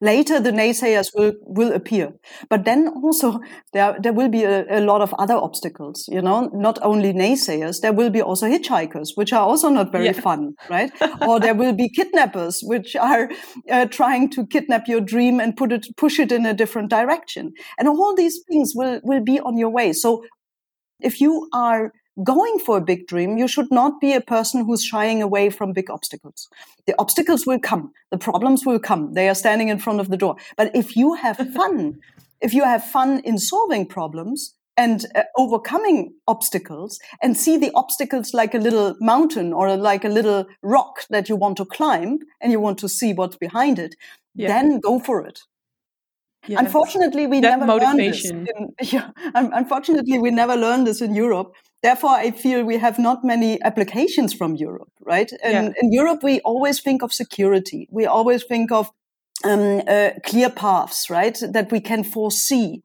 Later, the naysayers will, will appear, but then also there there will be a, a lot of other obstacles. You know, not only naysayers, there will be also hitchhikers, which are also not very yeah. fun, right? or there will be kidnappers, which are uh, trying to kidnap your dream and put it push it in a different direction. And all these things will will be on your way. So, if you are going for a big dream, you should not be a person who's shying away from big obstacles. The obstacles will come. The problems will come. They are standing in front of the door. But if you have fun, if you have fun in solving problems, and uh, overcoming obstacles and see the obstacles like a little mountain or like a little rock that you want to climb and you want to see what's behind it, yeah. then go for it. Yes. Unfortunately, we that never motivation. learned this. In, yeah, unfortunately, we never learned this in Europe. Therefore, I feel we have not many applications from Europe, right? And yeah. in Europe, we always think of security. We always think of um, uh, clear paths, right? That we can foresee.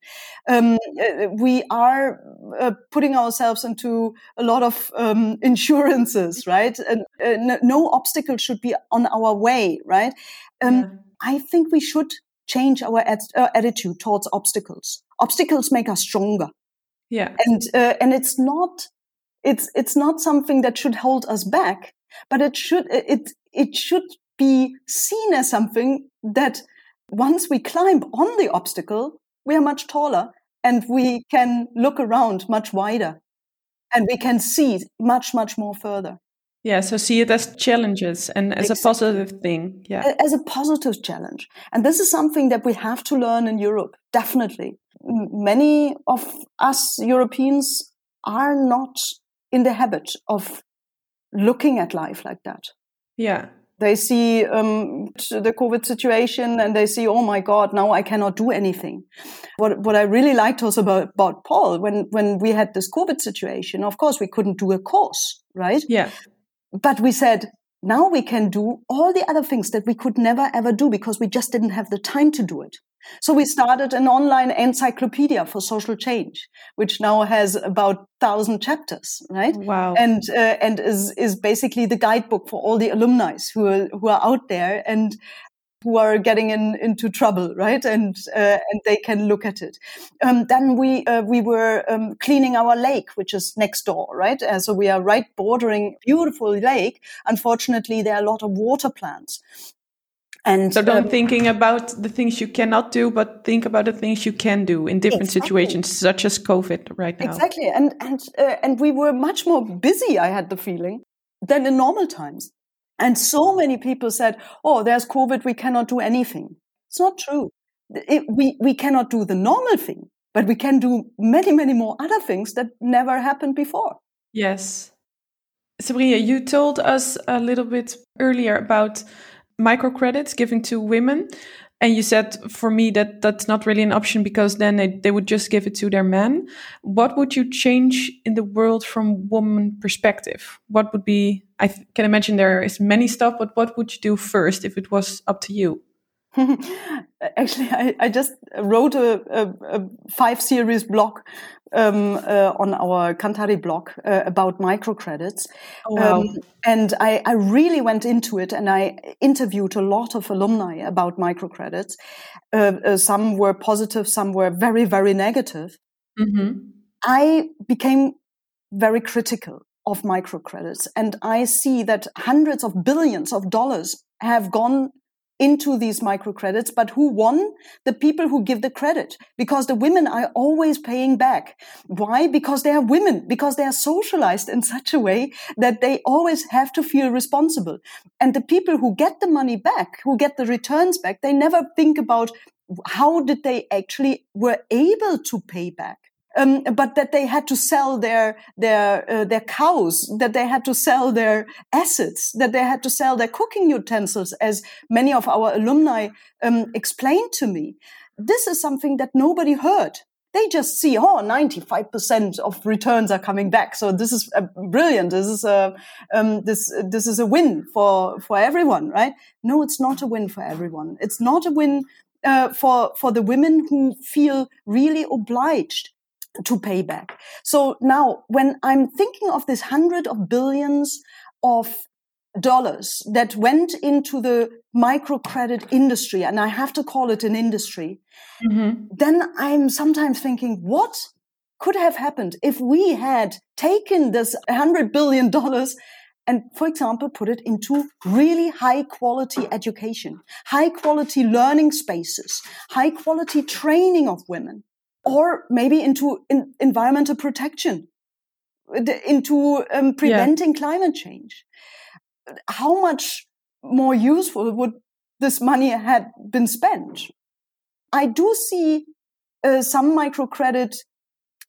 Um, uh, we are uh, putting ourselves into a lot of um, insurances, right? And uh, no obstacle should be on our way, right? Um, yeah. I think we should change our uh, attitude towards obstacles. Obstacles make us stronger. Yeah. And, uh, and it's not, it's, it's not something that should hold us back, but it should, it, it should be seen as something that once we climb on the obstacle, we are much taller and we can look around much wider and we can see much, much more further. Yeah, so see it as challenges and as exactly. a positive thing. Yeah. As a positive challenge. And this is something that we have to learn in Europe, definitely. Many of us Europeans are not in the habit of looking at life like that. Yeah. They see um, the COVID situation and they see, oh my God, now I cannot do anything. What, what I really liked also about, about Paul, when, when we had this COVID situation, of course, we couldn't do a course, right? Yeah but we said, now we can do all the other things that we could never ever do because we just didn't have the time to do it. So we started an online encyclopedia for social change, which now has about thousand chapters, right? Wow! And uh, and is is basically the guidebook for all the alumni who are who are out there and who are getting in, into trouble, right? And uh, and they can look at it. Um, then we uh, we were um, cleaning our lake, which is next door, right? Uh, so we are right bordering beautiful lake. Unfortunately, there are a lot of water plants. And so don't um, thinking about the things you cannot do, but think about the things you can do in different exactly. situations, such as COVID right now. Exactly, and and uh, and we were much more busy. I had the feeling than in normal times. And so many people said, oh, there's COVID, we cannot do anything. It's not true. It, we, we cannot do the normal thing, but we can do many, many more other things that never happened before. Yes. Sabrina, you told us a little bit earlier about microcredits given to women. And you said for me that that's not really an option because then they, they would just give it to their men. What would you change in the world from woman perspective? What would be, I can imagine there is many stuff, but what would you do first if it was up to you? Actually, I, I, just wrote a, a, a five series blog um, uh, on our Kanthari blog uh, about microcredits. Oh, wow. Um, and I, I, really went into it and I interviewed a lot of alumni about microcredits. Uh, uh some were positive, some were very, very negative. Mm-hmm. I became very critical of microcredits and I see that hundreds of billions of dollars have gone into these microcredits, but who won? The people who give the credit, because the women are always paying back. Why? Because they are women, because they are socialized in such a way that they always have to feel responsible. And the people who get the money back, who get the returns back, they never think about how did they actually were able to pay back um, but that they had to sell their their uh, their cows, that they had to sell their assets, that they had to sell their cooking utensils, as many of our alumni um, explained to me. This is something that nobody heard. They just see, oh, 95% of returns are coming back. So this is uh, brilliant. This is a, um, this, this is a win for, for everyone, right? No, it's not a win for everyone. It's not a win uh, for for the women who feel really obliged to pay back. So now when I'm thinking of this hundred of billions of dollars that went into the microcredit industry, and I have to call it an industry, mm-hmm. then I'm sometimes thinking, what could have happened if we had taken this hundred billion dollars and, for example, put it into really high quality education, high quality learning spaces, high quality training of women or maybe into in environmental protection, into um, preventing yeah. climate change. How much more useful would this money had been spent? I do see uh, some microcredit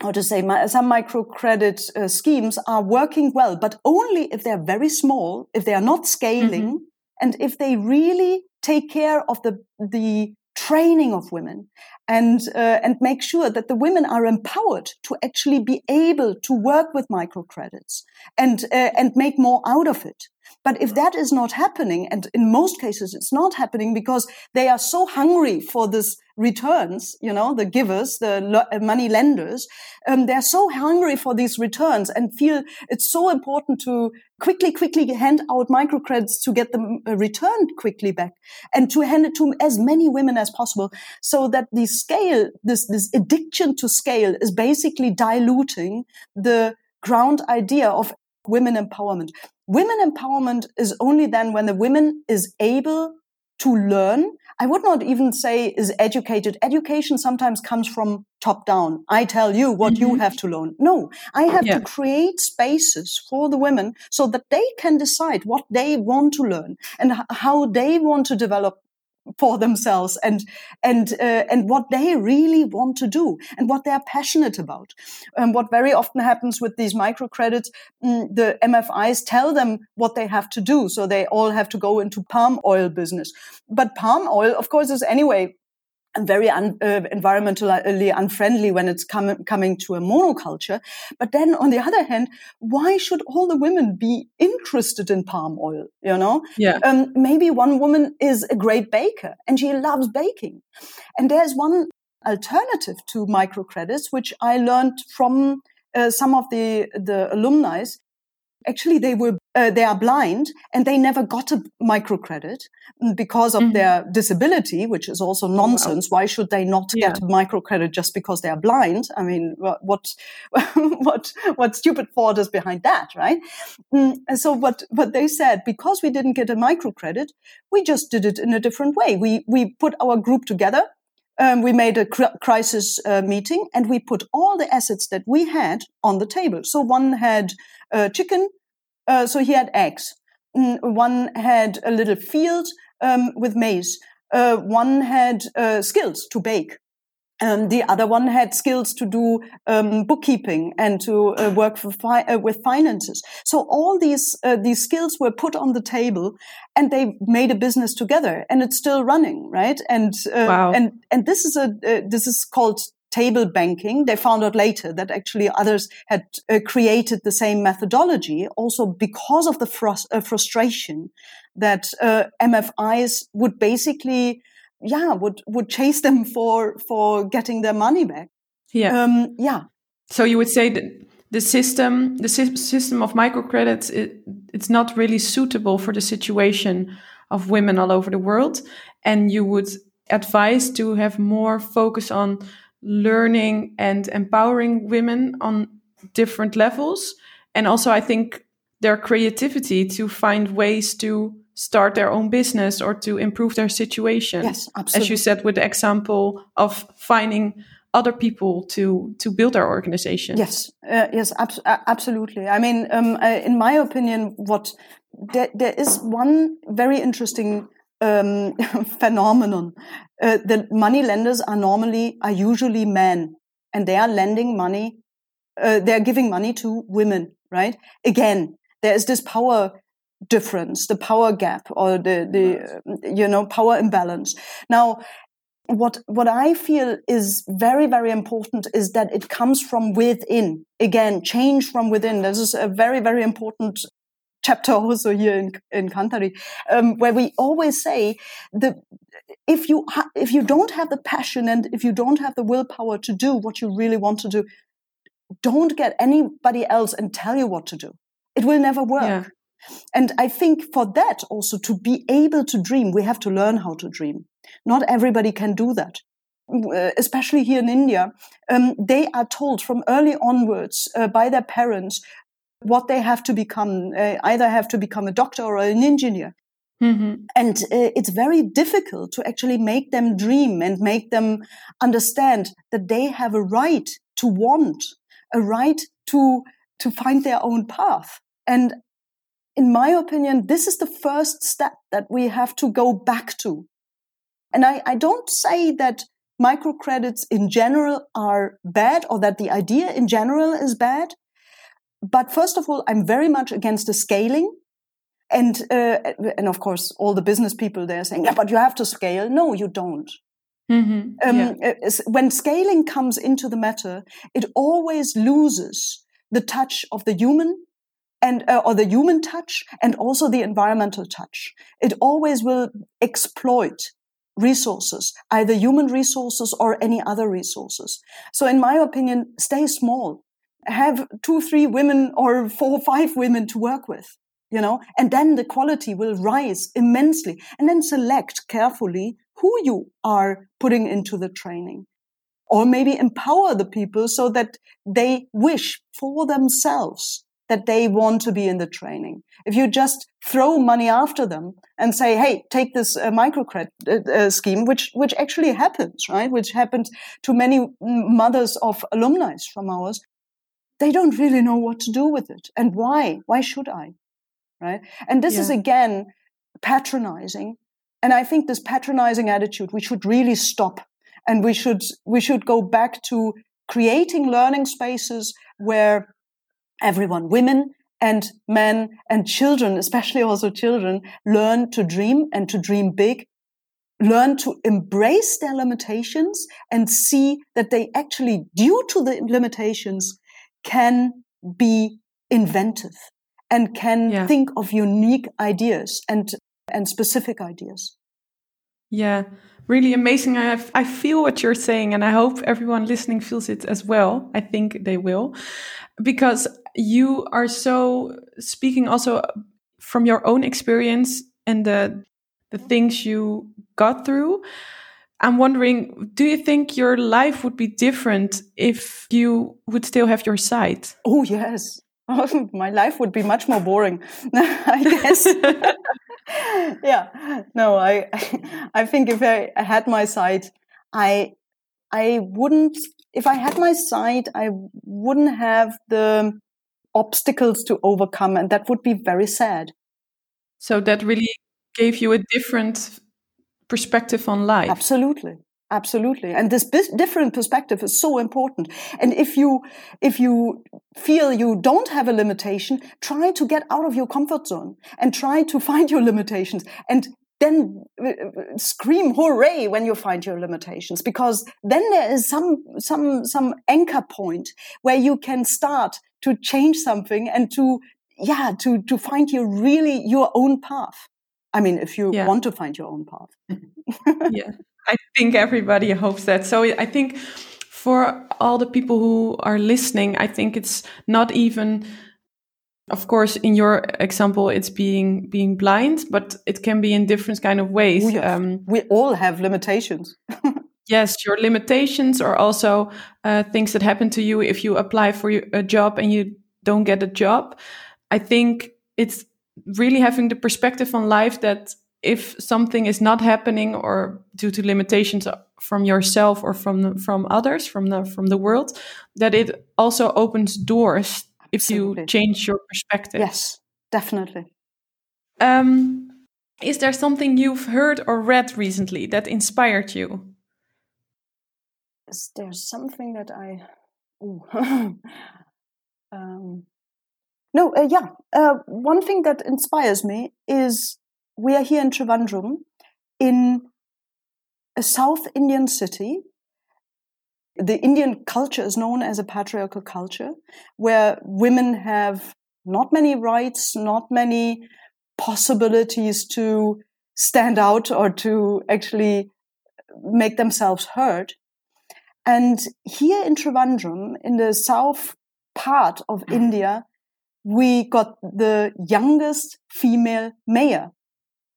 or to say, some microcredit uh, schemes are working well, but only if they're very small, if they are not scaling, mm-hmm. and if they really take care of the the training of women and uh, and make sure that the women are empowered to actually be able to work with microcredits and uh, and make more out of it but if that is not happening, and in most cases it's not happening because they are so hungry for this returns, you know, the givers, the uh, money lenders, um, they're so hungry for these returns and feel it's so important to quickly, quickly hand out microcredits to get them uh, returned quickly back and to hand it to as many women as possible so that the scale, this, this addiction to scale is basically diluting the ground idea of women empowerment. Women empowerment is only then when the women is able to learn. I would not even say is educated. Education sometimes comes from top down. I tell you what mm-hmm. you have to learn. No, I have yeah. to create spaces for the women so that they can decide what they want to learn and how they want to develop for themselves and and uh, and what they really want to do and what they're passionate about. And what very often happens with these microcredits, mm, the MFIs tell them what they have to do, so they all have to go into palm oil business. But palm oil, of course, is anyway very un, uh, environmentally unfriendly when it's com- coming to a monoculture. But then on the other hand, why should all the women be interested in palm oil? You know, yeah. Um, maybe one woman is a great baker and she loves baking. And there's one alternative to microcredits, which I learned from uh, some of the, the alumni Actually, they were uh, they are blind and they never got a microcredit because of mm-hmm. their disability, which is also nonsense. Wow. Why should they not yeah. get a microcredit just because they are blind? I mean, what what what stupid thought is behind that, right? Mm, so what what they said because we didn't get a microcredit, we just did it in a different way. We we put our group together um, we made a cr- crisis uh, meeting and we put all the assets that we had on the table. So one had chicken, uh, so he had eggs. Mm, one had a little field um, with maize. Uh, one had uh, skills to bake. Um, the other one had skills to do um, bookkeeping and to uh, work fi- uh, with finances. So all these uh, these skills were put on the table, and they made a business together, and it's still running, right? And uh, wow. and and this is a uh, this is called table banking. They found out later that actually others had uh, created the same methodology, also because of the frust- frustration that MFIs would basically yeah would would chase them for for getting their money back. Yeah. Um, yeah. So you would say that the system the system of microcredits it, it's not really suitable for the situation of women all over the world. And you would advise to have more focus on learning and empowering women on different levels and also i think their creativity to find ways to start their own business or to improve their situation. Yes, absolutely. As you said with the example of finding other people to to build their organization. Yes, uh, yes, ab- absolutely. I mean, um, uh, in my opinion, what there, there is one very interesting um, phenomenon. Uh, the money lenders are normally are usually men, and they are lending money. Uh, they are giving money to women, right? Again, there is this power difference, the power gap or the, the, you know, power imbalance. Now, what, what I feel is very, very important is that it comes from within. Again, change from within. This is a very, very important chapter also here in, in Kanthari, um, where we always say the, if you, ha- if you don't have the passion and if you don't have the willpower to do what you really want to do, don't get anybody else and tell you what to do. It will never work. Yeah. And I think for that also to be able to dream, we have to learn how to dream. Not everybody can do that. Uh, especially here in India, um, they are told from early onwards uh, by their parents what they have to become. Uh, either have to become a doctor or an engineer. Mm-hmm. And uh, it's very difficult to actually make them dream and make them understand that they have a right to want, a right to to find their own path. And in my opinion, this is the first step that we have to go back to. And I, I don't say that microcredits in general are bad or that the idea in general is bad. But first of all, I'm very much against the scaling. And, uh, and of course, all the business people they're saying, yeah, but you have to scale. No, you don't. Mm-hmm. Um, yeah. Uh, when scaling comes into the matter, it always loses the touch of the human and uh, or the human touch and also the environmental touch. It always will exploit resources, either human resources or any other resources. So in my opinion, stay small. Have two, three women or four, five women to work with, you know, and then the quality will rise immensely and then select carefully who you are putting into the training or maybe empower the people so that they wish for themselves that they want to be in the training. If you just throw money after them and say, "Hey, take this uh, microcredit uh, uh, scheme," which which actually happens, right? Which happened to many mothers of alumni from ours. They don't really know what to do with it and why. Why should I? Right? And this yeah. is again patronizing. And I think this patronizing attitude we should really stop, and we should we should go back to creating learning spaces where everyone, women and men and children, especially also children, learn to dream and to dream big, learn to embrace their limitations and see that they actually, due to the limitations, can be inventive and can yeah. think of unique ideas and, and specific ideas. Yeah, really amazing. I, I feel what you're saying, and I hope everyone listening feels it as well. I think they will, because you are so speaking also from your own experience and the the things you got through. I'm wondering, do you think your life would be different if you would still have your sight? Oh yes, my life would be much more boring, I guess. yeah, no, I, I think if I had my sight, I, I wouldn't. If I had my sight, I wouldn't have the obstacles to overcome, and that would be very sad. So that really gave you a different perspective on life. Absolutely. Absolutely. And this different perspective is so important. And if you, if you feel you don't have a limitation, try to get out of your comfort zone and try to find your limitations and then uh, uh, scream hooray when you find your limitations because then there is some some some anchor point where you can start to change something and to yeah to to find your really your own path i mean if you yeah. want to find your own path. Yeah. I think everybody hopes that. So i think for all the people who are listening i think it's not even of course in your example it's being being blind but it can be in different kind of ways oh, um, we all have limitations. Yes your limitations are also uh, things that happen to you if you apply for a job and you don't get a job. I think it's really having the perspective on life that if something is not happening or due to limitations from yourself or from the, from others from the from the world that it also opens doors if you change your perspective. Yes, definitely. Um, is there something you've heard or read recently that inspired you? Is there something that I? um, no, uh, yeah. Uh, one thing that inspires me is we are here in Trivandrum, in a South Indian city the Indian culture is known as a patriarchal culture where women have not many rights, not many possibilities to stand out or to actually make themselves heard. And here in Trivandrum, in the south part of India, we got the youngest female mayor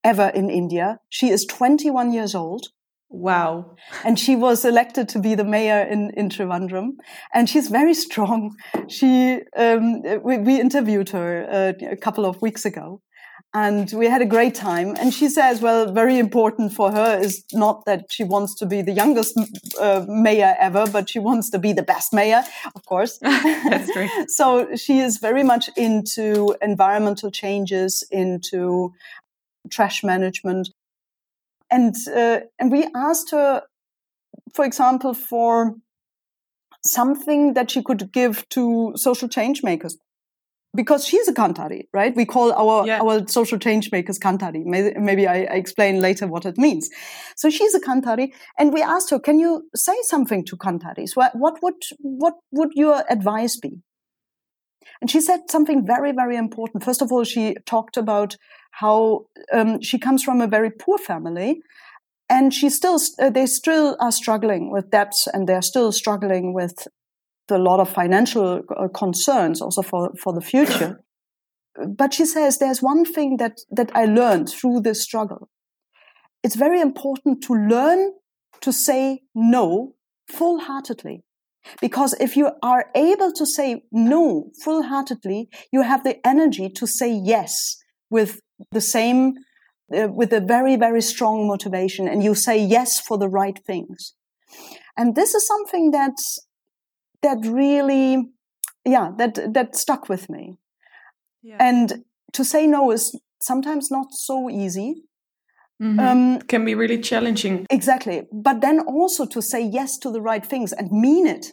ever in India. She is 21 years old. Wow. And she was elected to be the mayor in, in Trivandrum. And she's very strong. She, um, we, we, interviewed her uh, a couple of weeks ago and we had a great time. And she says, well, very important for her is not that she wants to be the youngest uh, mayor ever, but she wants to be the best mayor, of course. That's true. so she is very much into environmental changes, into trash management and uh, and we asked her for example, for something that she could give to social change makers because she's a kanthari, right? We call our yeah. our social change makers kanthari. Maybe, maybe I, I, explain later what it means. So she's a kanthari, and we asked her, "Can you say something to kantharis? What, what would what would your advice be?" And she said something very very important. First of all, she talked about how um, she comes from a very poor family, and she still uh, they still are struggling with debts, and they're still struggling with a lot of financial uh, concerns also for, for the future. but she says there's one thing that, that I learned through this struggle. It's very important to learn to say no full heartedly. Because if you are able to say no full heartedly, you have the energy to say yes with the same, uh, with a very, very strong motivation and you say yes for the right things. And this is something that that really, yeah, that, that stuck with me. Yeah. And to say no is sometimes not so easy. Mm-hmm. Um, can be really challenging. Exactly. But then also to say yes to the right things and mean it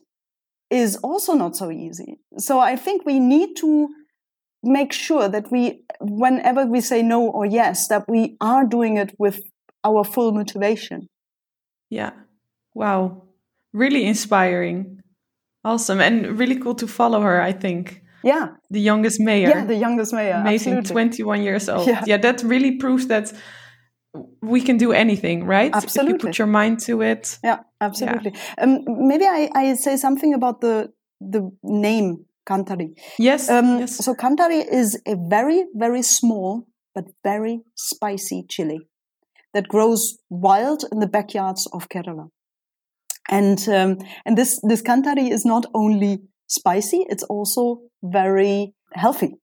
is also not so easy. So I think we need to make sure that we, whenever we say no or yes, that we are doing it with our full motivation. Yeah. Wow. Really inspiring. Awesome and really cool to follow her, I think. Yeah. The youngest mayor. Yeah, the youngest mayor. Amazing, absolutely. 21 years old. Yeah. yeah, that really proves that we can do anything, right? Absolutely. If you put your mind to it. Yeah, absolutely. Yeah. Um, maybe I, I say something about the the name Kanthari. Yes, um, yes. So Kanthari is a very, very small but very spicy chili that grows wild in the backyards of Kerala. And um, and this this kanthari is not only spicy; it's also very healthy.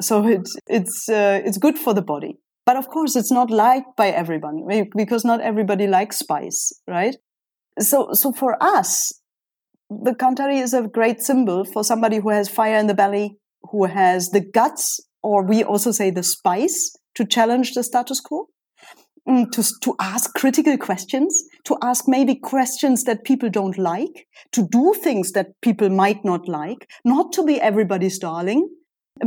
So it's it's uh, it's good for the body. But of course, it's not liked by everyone because not everybody likes spice, right? So so for us, the kanthari is a great symbol for somebody who has fire in the belly, who has the guts, or we also say the spice to challenge the status quo to, to ask critical questions, to ask maybe questions that people don't like, to do things that people might not like, not to be everybody's darling,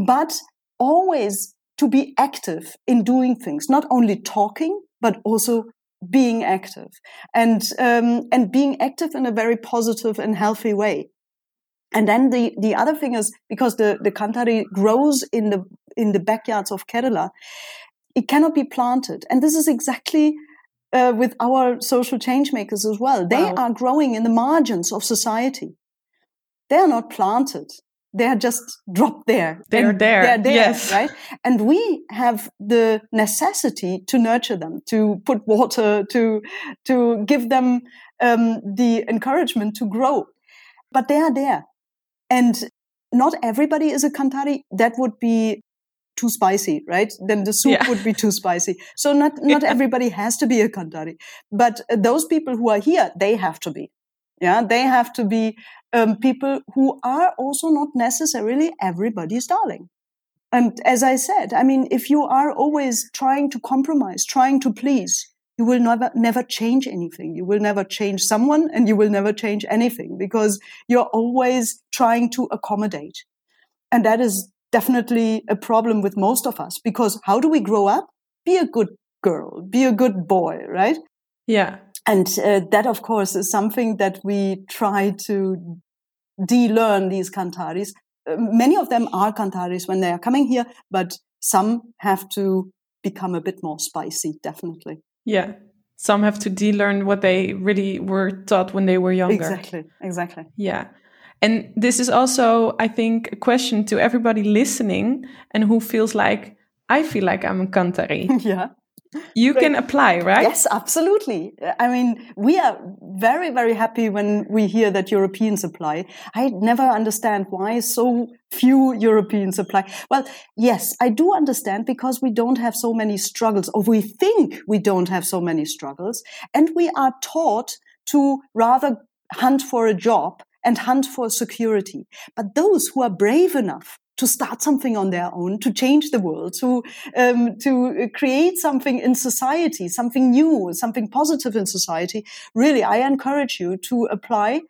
but always to be active in doing things, not only talking, but also being active and, um, and being active in a very positive and healthy way. And then the, the other thing is because the, the Kanthari grows in the, in the backyards of Kerala, it cannot be planted. And this is exactly uh, with our social change makers as well. They wow. are growing in the margins of society. They are not planted. They are just dropped there. They're there. They're there, yes. right? And we have the necessity to nurture them, to put water, to to give them um, the encouragement to grow. But they are there, and not everybody is a kanthari. That would be too spicy, right? Then the soup yeah. would be too spicy. So not not yeah. everybody has to be a kanthari, but those people who are here, they have to be. Yeah, they have to be um, people who are also not necessarily everybody's darling. And as I said, I mean, if you are always trying to compromise, trying to please, you will never never change anything. You will never change someone, and you will never change anything because you're always trying to accommodate. And that is definitely a problem with most of us because how do we grow up? Be a good girl, be a good boy, right? Yeah. And uh, that, of course, is something that we try to de-learn these kantharis. Uh, many of them are kantharis when they are coming here, but some have to become a bit more spicy, definitely. Yeah. Some have to de-learn what they really were taught when they were younger. Exactly. Exactly. Yeah. And this is also, I think, a question to everybody listening and who feels like, I feel like I'm a Kanthari. yeah. You can apply, right? Yes, absolutely. I mean, we are very, very happy when we hear that Europeans apply. I never understand why so few Europeans apply. Well, yes, I do understand because we don't have so many struggles, or we think we don't have so many struggles, and we are taught to rather hunt for a job and hunt for security. But those who are brave enough to start something on their own, to change the world, to um, to create something in society, something new, something positive in society, really, I encourage you to apply.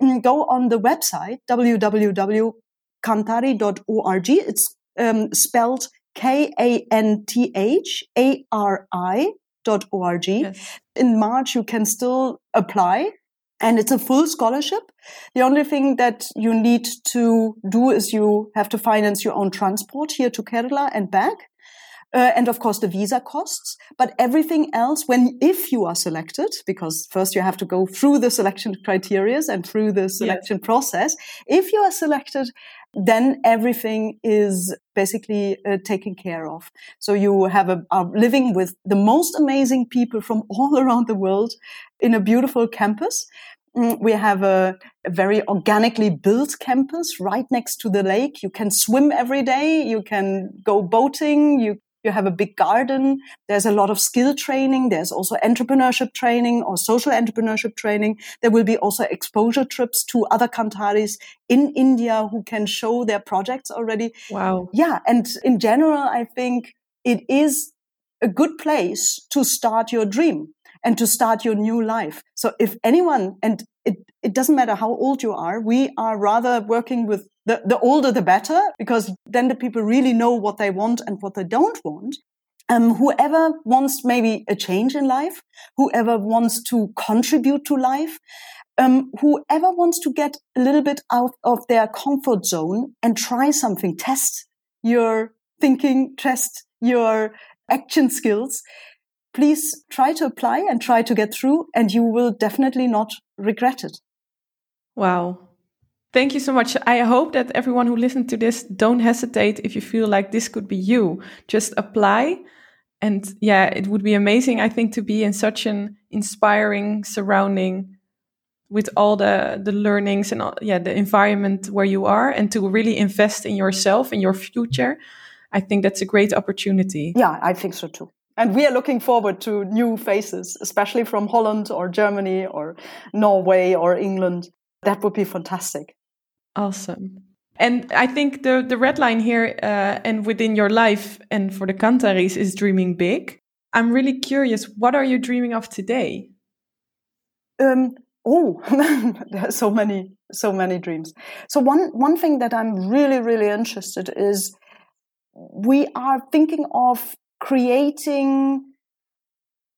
Mm, go on the website www.kanthari.org. It's um, spelled K A N T H A R I dot org. Yes. In March, you can still apply and it's a full scholarship. The only thing that you need to do is you have to finance your own transport here to Kerala and back. Uh, and of course the visa costs but everything else when if you are selected because first you have to go through the selection criteria and through the selection yes. process if you are selected then everything is basically uh, taken care of. So you have a, are living with the most amazing people from all around the world in a beautiful campus. Mm, we have a, a, very organically built campus right next to the lake. You can swim every day. You can go boating. You you have a big garden. There's a lot of skill training. There's also entrepreneurship training or social entrepreneurship training. There will be also exposure trips to other Kantharis in India who can show their projects already. Wow. Yeah. And in general, I think it is a good place to start your dream and to start your new life. So if anyone, and it, it doesn't matter how old you are, we are rather working with the, the older the better, because then the people really know what they want and what they don't want. Um, whoever wants maybe a change in life, whoever wants to contribute to life, um, whoever wants to get a little bit out of their comfort zone and try something, test your thinking, test your action skills, please try to apply and try to get through, and you will definitely not regret it. Wow. Thank you so much. I hope that everyone who listened to this don't hesitate if you feel like this could be you. Just apply. And yeah, it would be amazing, I think, to be in such an inspiring surrounding with all the the learnings and all, yeah, the environment where you are and to really invest in yourself and your future. I think that's a great opportunity. Yeah, I think so too. And we are looking forward to new faces, especially from Holland or Germany or Norway or England. That would be fantastic. Awesome. And I think the the red line here uh, and within your life and for the Kantharis is dreaming big. I'm really curious. What are you dreaming of today? Um, oh, there are so many, so many dreams. So one one thing that I'm really, really interested is we are thinking of creating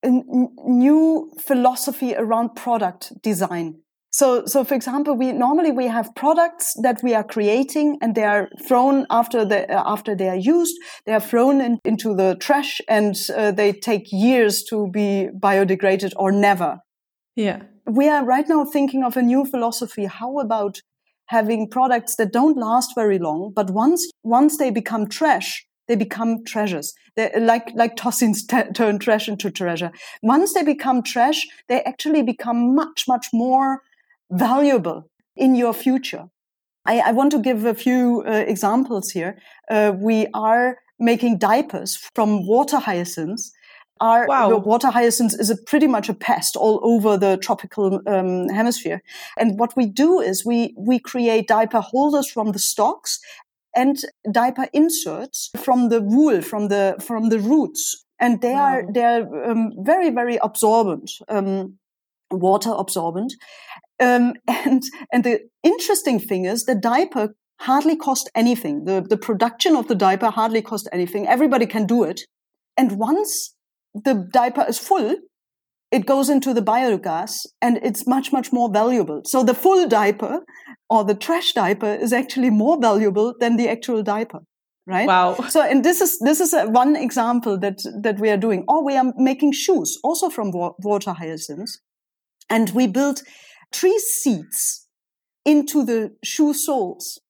a new philosophy around product design so, so for example, we normally we have products that we are creating and they are thrown after the uh, after they are used, they are thrown in, into the trash and uh, they take years to be biodegraded or never. Yeah. We are right now thinking of a new philosophy. How about having products that don't last very long, but once once they become trash, they become treasures. They're like like tossings t- turn trash into treasure. Once they become trash, they actually become much much more valuable in your future. I, I want to give a few uh, examples here. Uh, we are making diapers from water hyacinths. Our wow. water hyacinths is a pretty much a pest all over the tropical um, hemisphere. And what we do is we we create diaper holders from the stalks and diaper inserts from the wool from the from the roots. And they wow. are they are um, very very absorbent, um, water absorbent. Um, and and the interesting thing is the diaper hardly cost anything. The the production of the diaper hardly cost anything. Everybody can do it. And once the diaper is full, it goes into the biogas and it's much, much more valuable. So the full diaper or the trash diaper is actually more valuable than the actual diaper. Right. Wow. So, and this is, this is a, one example that, that we are doing. Or we are making shoes also from water hyacinths. And we build tree seeds into the shoe soles.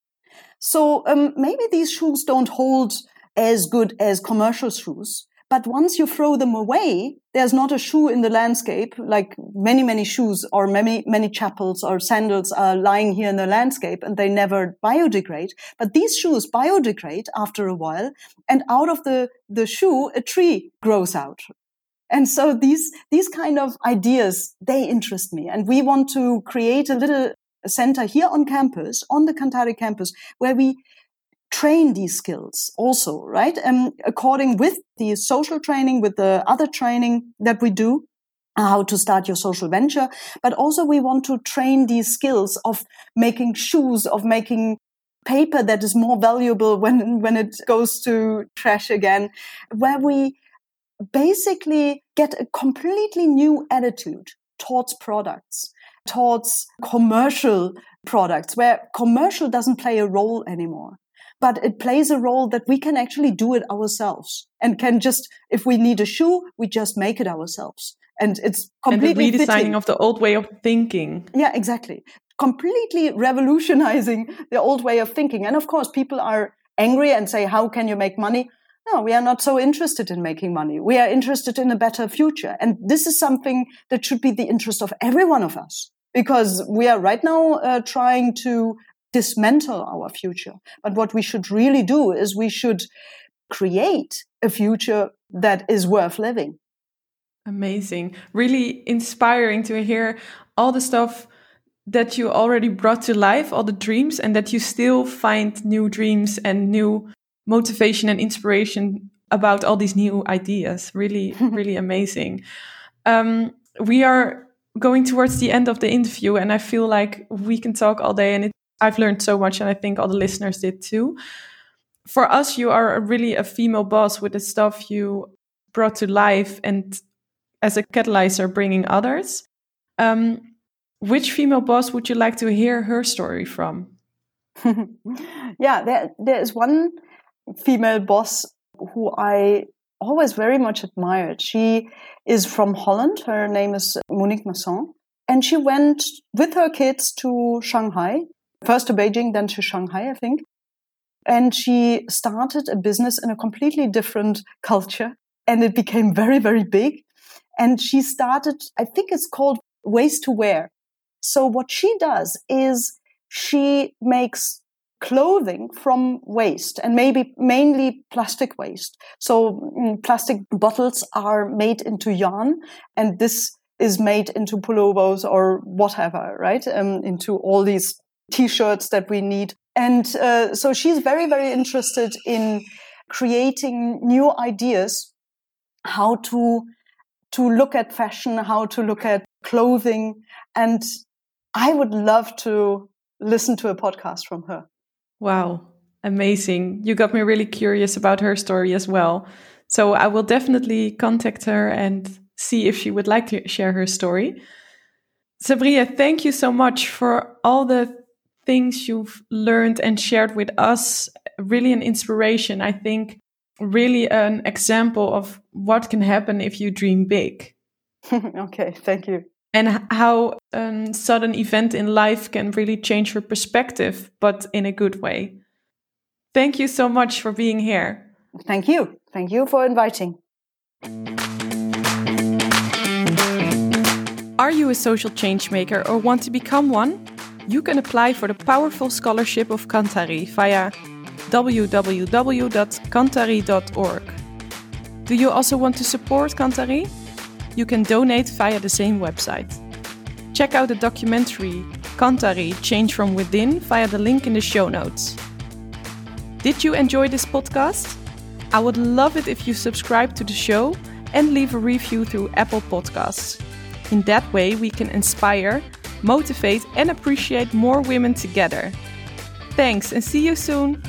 So um, maybe these shoes don't hold as good as commercial shoes, but once you throw them away, there's not a shoe in the landscape, like many, many shoes or many, many chapels or sandals are lying here in the landscape and they never biodegrade. But these shoes biodegrade after a while and out of the, the shoe, a tree grows out, and so these, these kind of ideas, they interest me. And we want to create a little center here on campus, on the Kanthari campus, where we train these skills also, right? And according with the social training, with the other training that we do, uh, how to start your social venture, but also we want to train these skills of making shoes, of making paper that is more valuable when, when it goes to trash again, where we basically get a completely new attitude towards products, towards commercial products, where commercial doesn't play a role anymore. But it plays a role that we can actually do it ourselves and can just, if we need a shoe, we just make it ourselves. And it's completely and the redesigning fitting. of the old way of thinking. Yeah, exactly. Completely revolutionizing the old way of thinking. And of course, people are angry and say, how can you make money? No, we are not so interested in making money. We are interested in a better future. And this is something that should be the interest of every one of us because we are right now uh, trying to dismantle our future. But what we should really do is we should create a future that is worth living. Amazing. Really inspiring to hear all the stuff that you already brought to life, all the dreams, and that you still find new dreams and new motivation and inspiration about all these new ideas. Really, really amazing. Um, we are going towards the end of the interview, and I feel like we can talk all day, and it, I've learned so much, and I think all the listeners did too. For us, you are really a female boss with the stuff you brought to life and as a catalyzer bringing others. Um, which female boss would you like to hear her story from? yeah, there, there is one female boss who I always very much admired. She is from Holland. Her name is Monique Masson. And she went with her kids to Shanghai, first to Beijing, then to Shanghai, I think. And she started a business in a completely different culture. And it became very, very big. And she started, I think it's called Waste to Wear. So what she does is she makes clothing from waste and maybe mainly plastic waste. So mm, plastic bottles are made into yarn and this is made into pullovers or whatever, right? Um, into all these t-shirts that we need. And uh, so she's very, very interested in creating new ideas how to to look at fashion, how to look at clothing. And I would love to listen to a podcast from her. Wow, amazing. You got me really curious about her story as well. So I will definitely contact her and see if she would like to share her story. Sabriye, thank you so much for all the things you've learned and shared with us. Really an inspiration. I think really an example of what can happen if you dream big. okay, thank you. And how a sudden event in life can really change your perspective, but in a good way. Thank you so much for being here. Thank you. Thank you for inviting. Are you a social change maker or want to become one? You can apply for the powerful scholarship of Kanthari via www.kanthari.org. Do you also want to support Kanthari? You can donate via the same website. Check out the documentary Kanthari Change from Within via the link in the show notes. Did you enjoy this podcast? I would love it if you subscribe to the show and leave a review through Apple Podcasts. In that way, we can inspire, motivate, and appreciate more women together. Thanks and see you soon!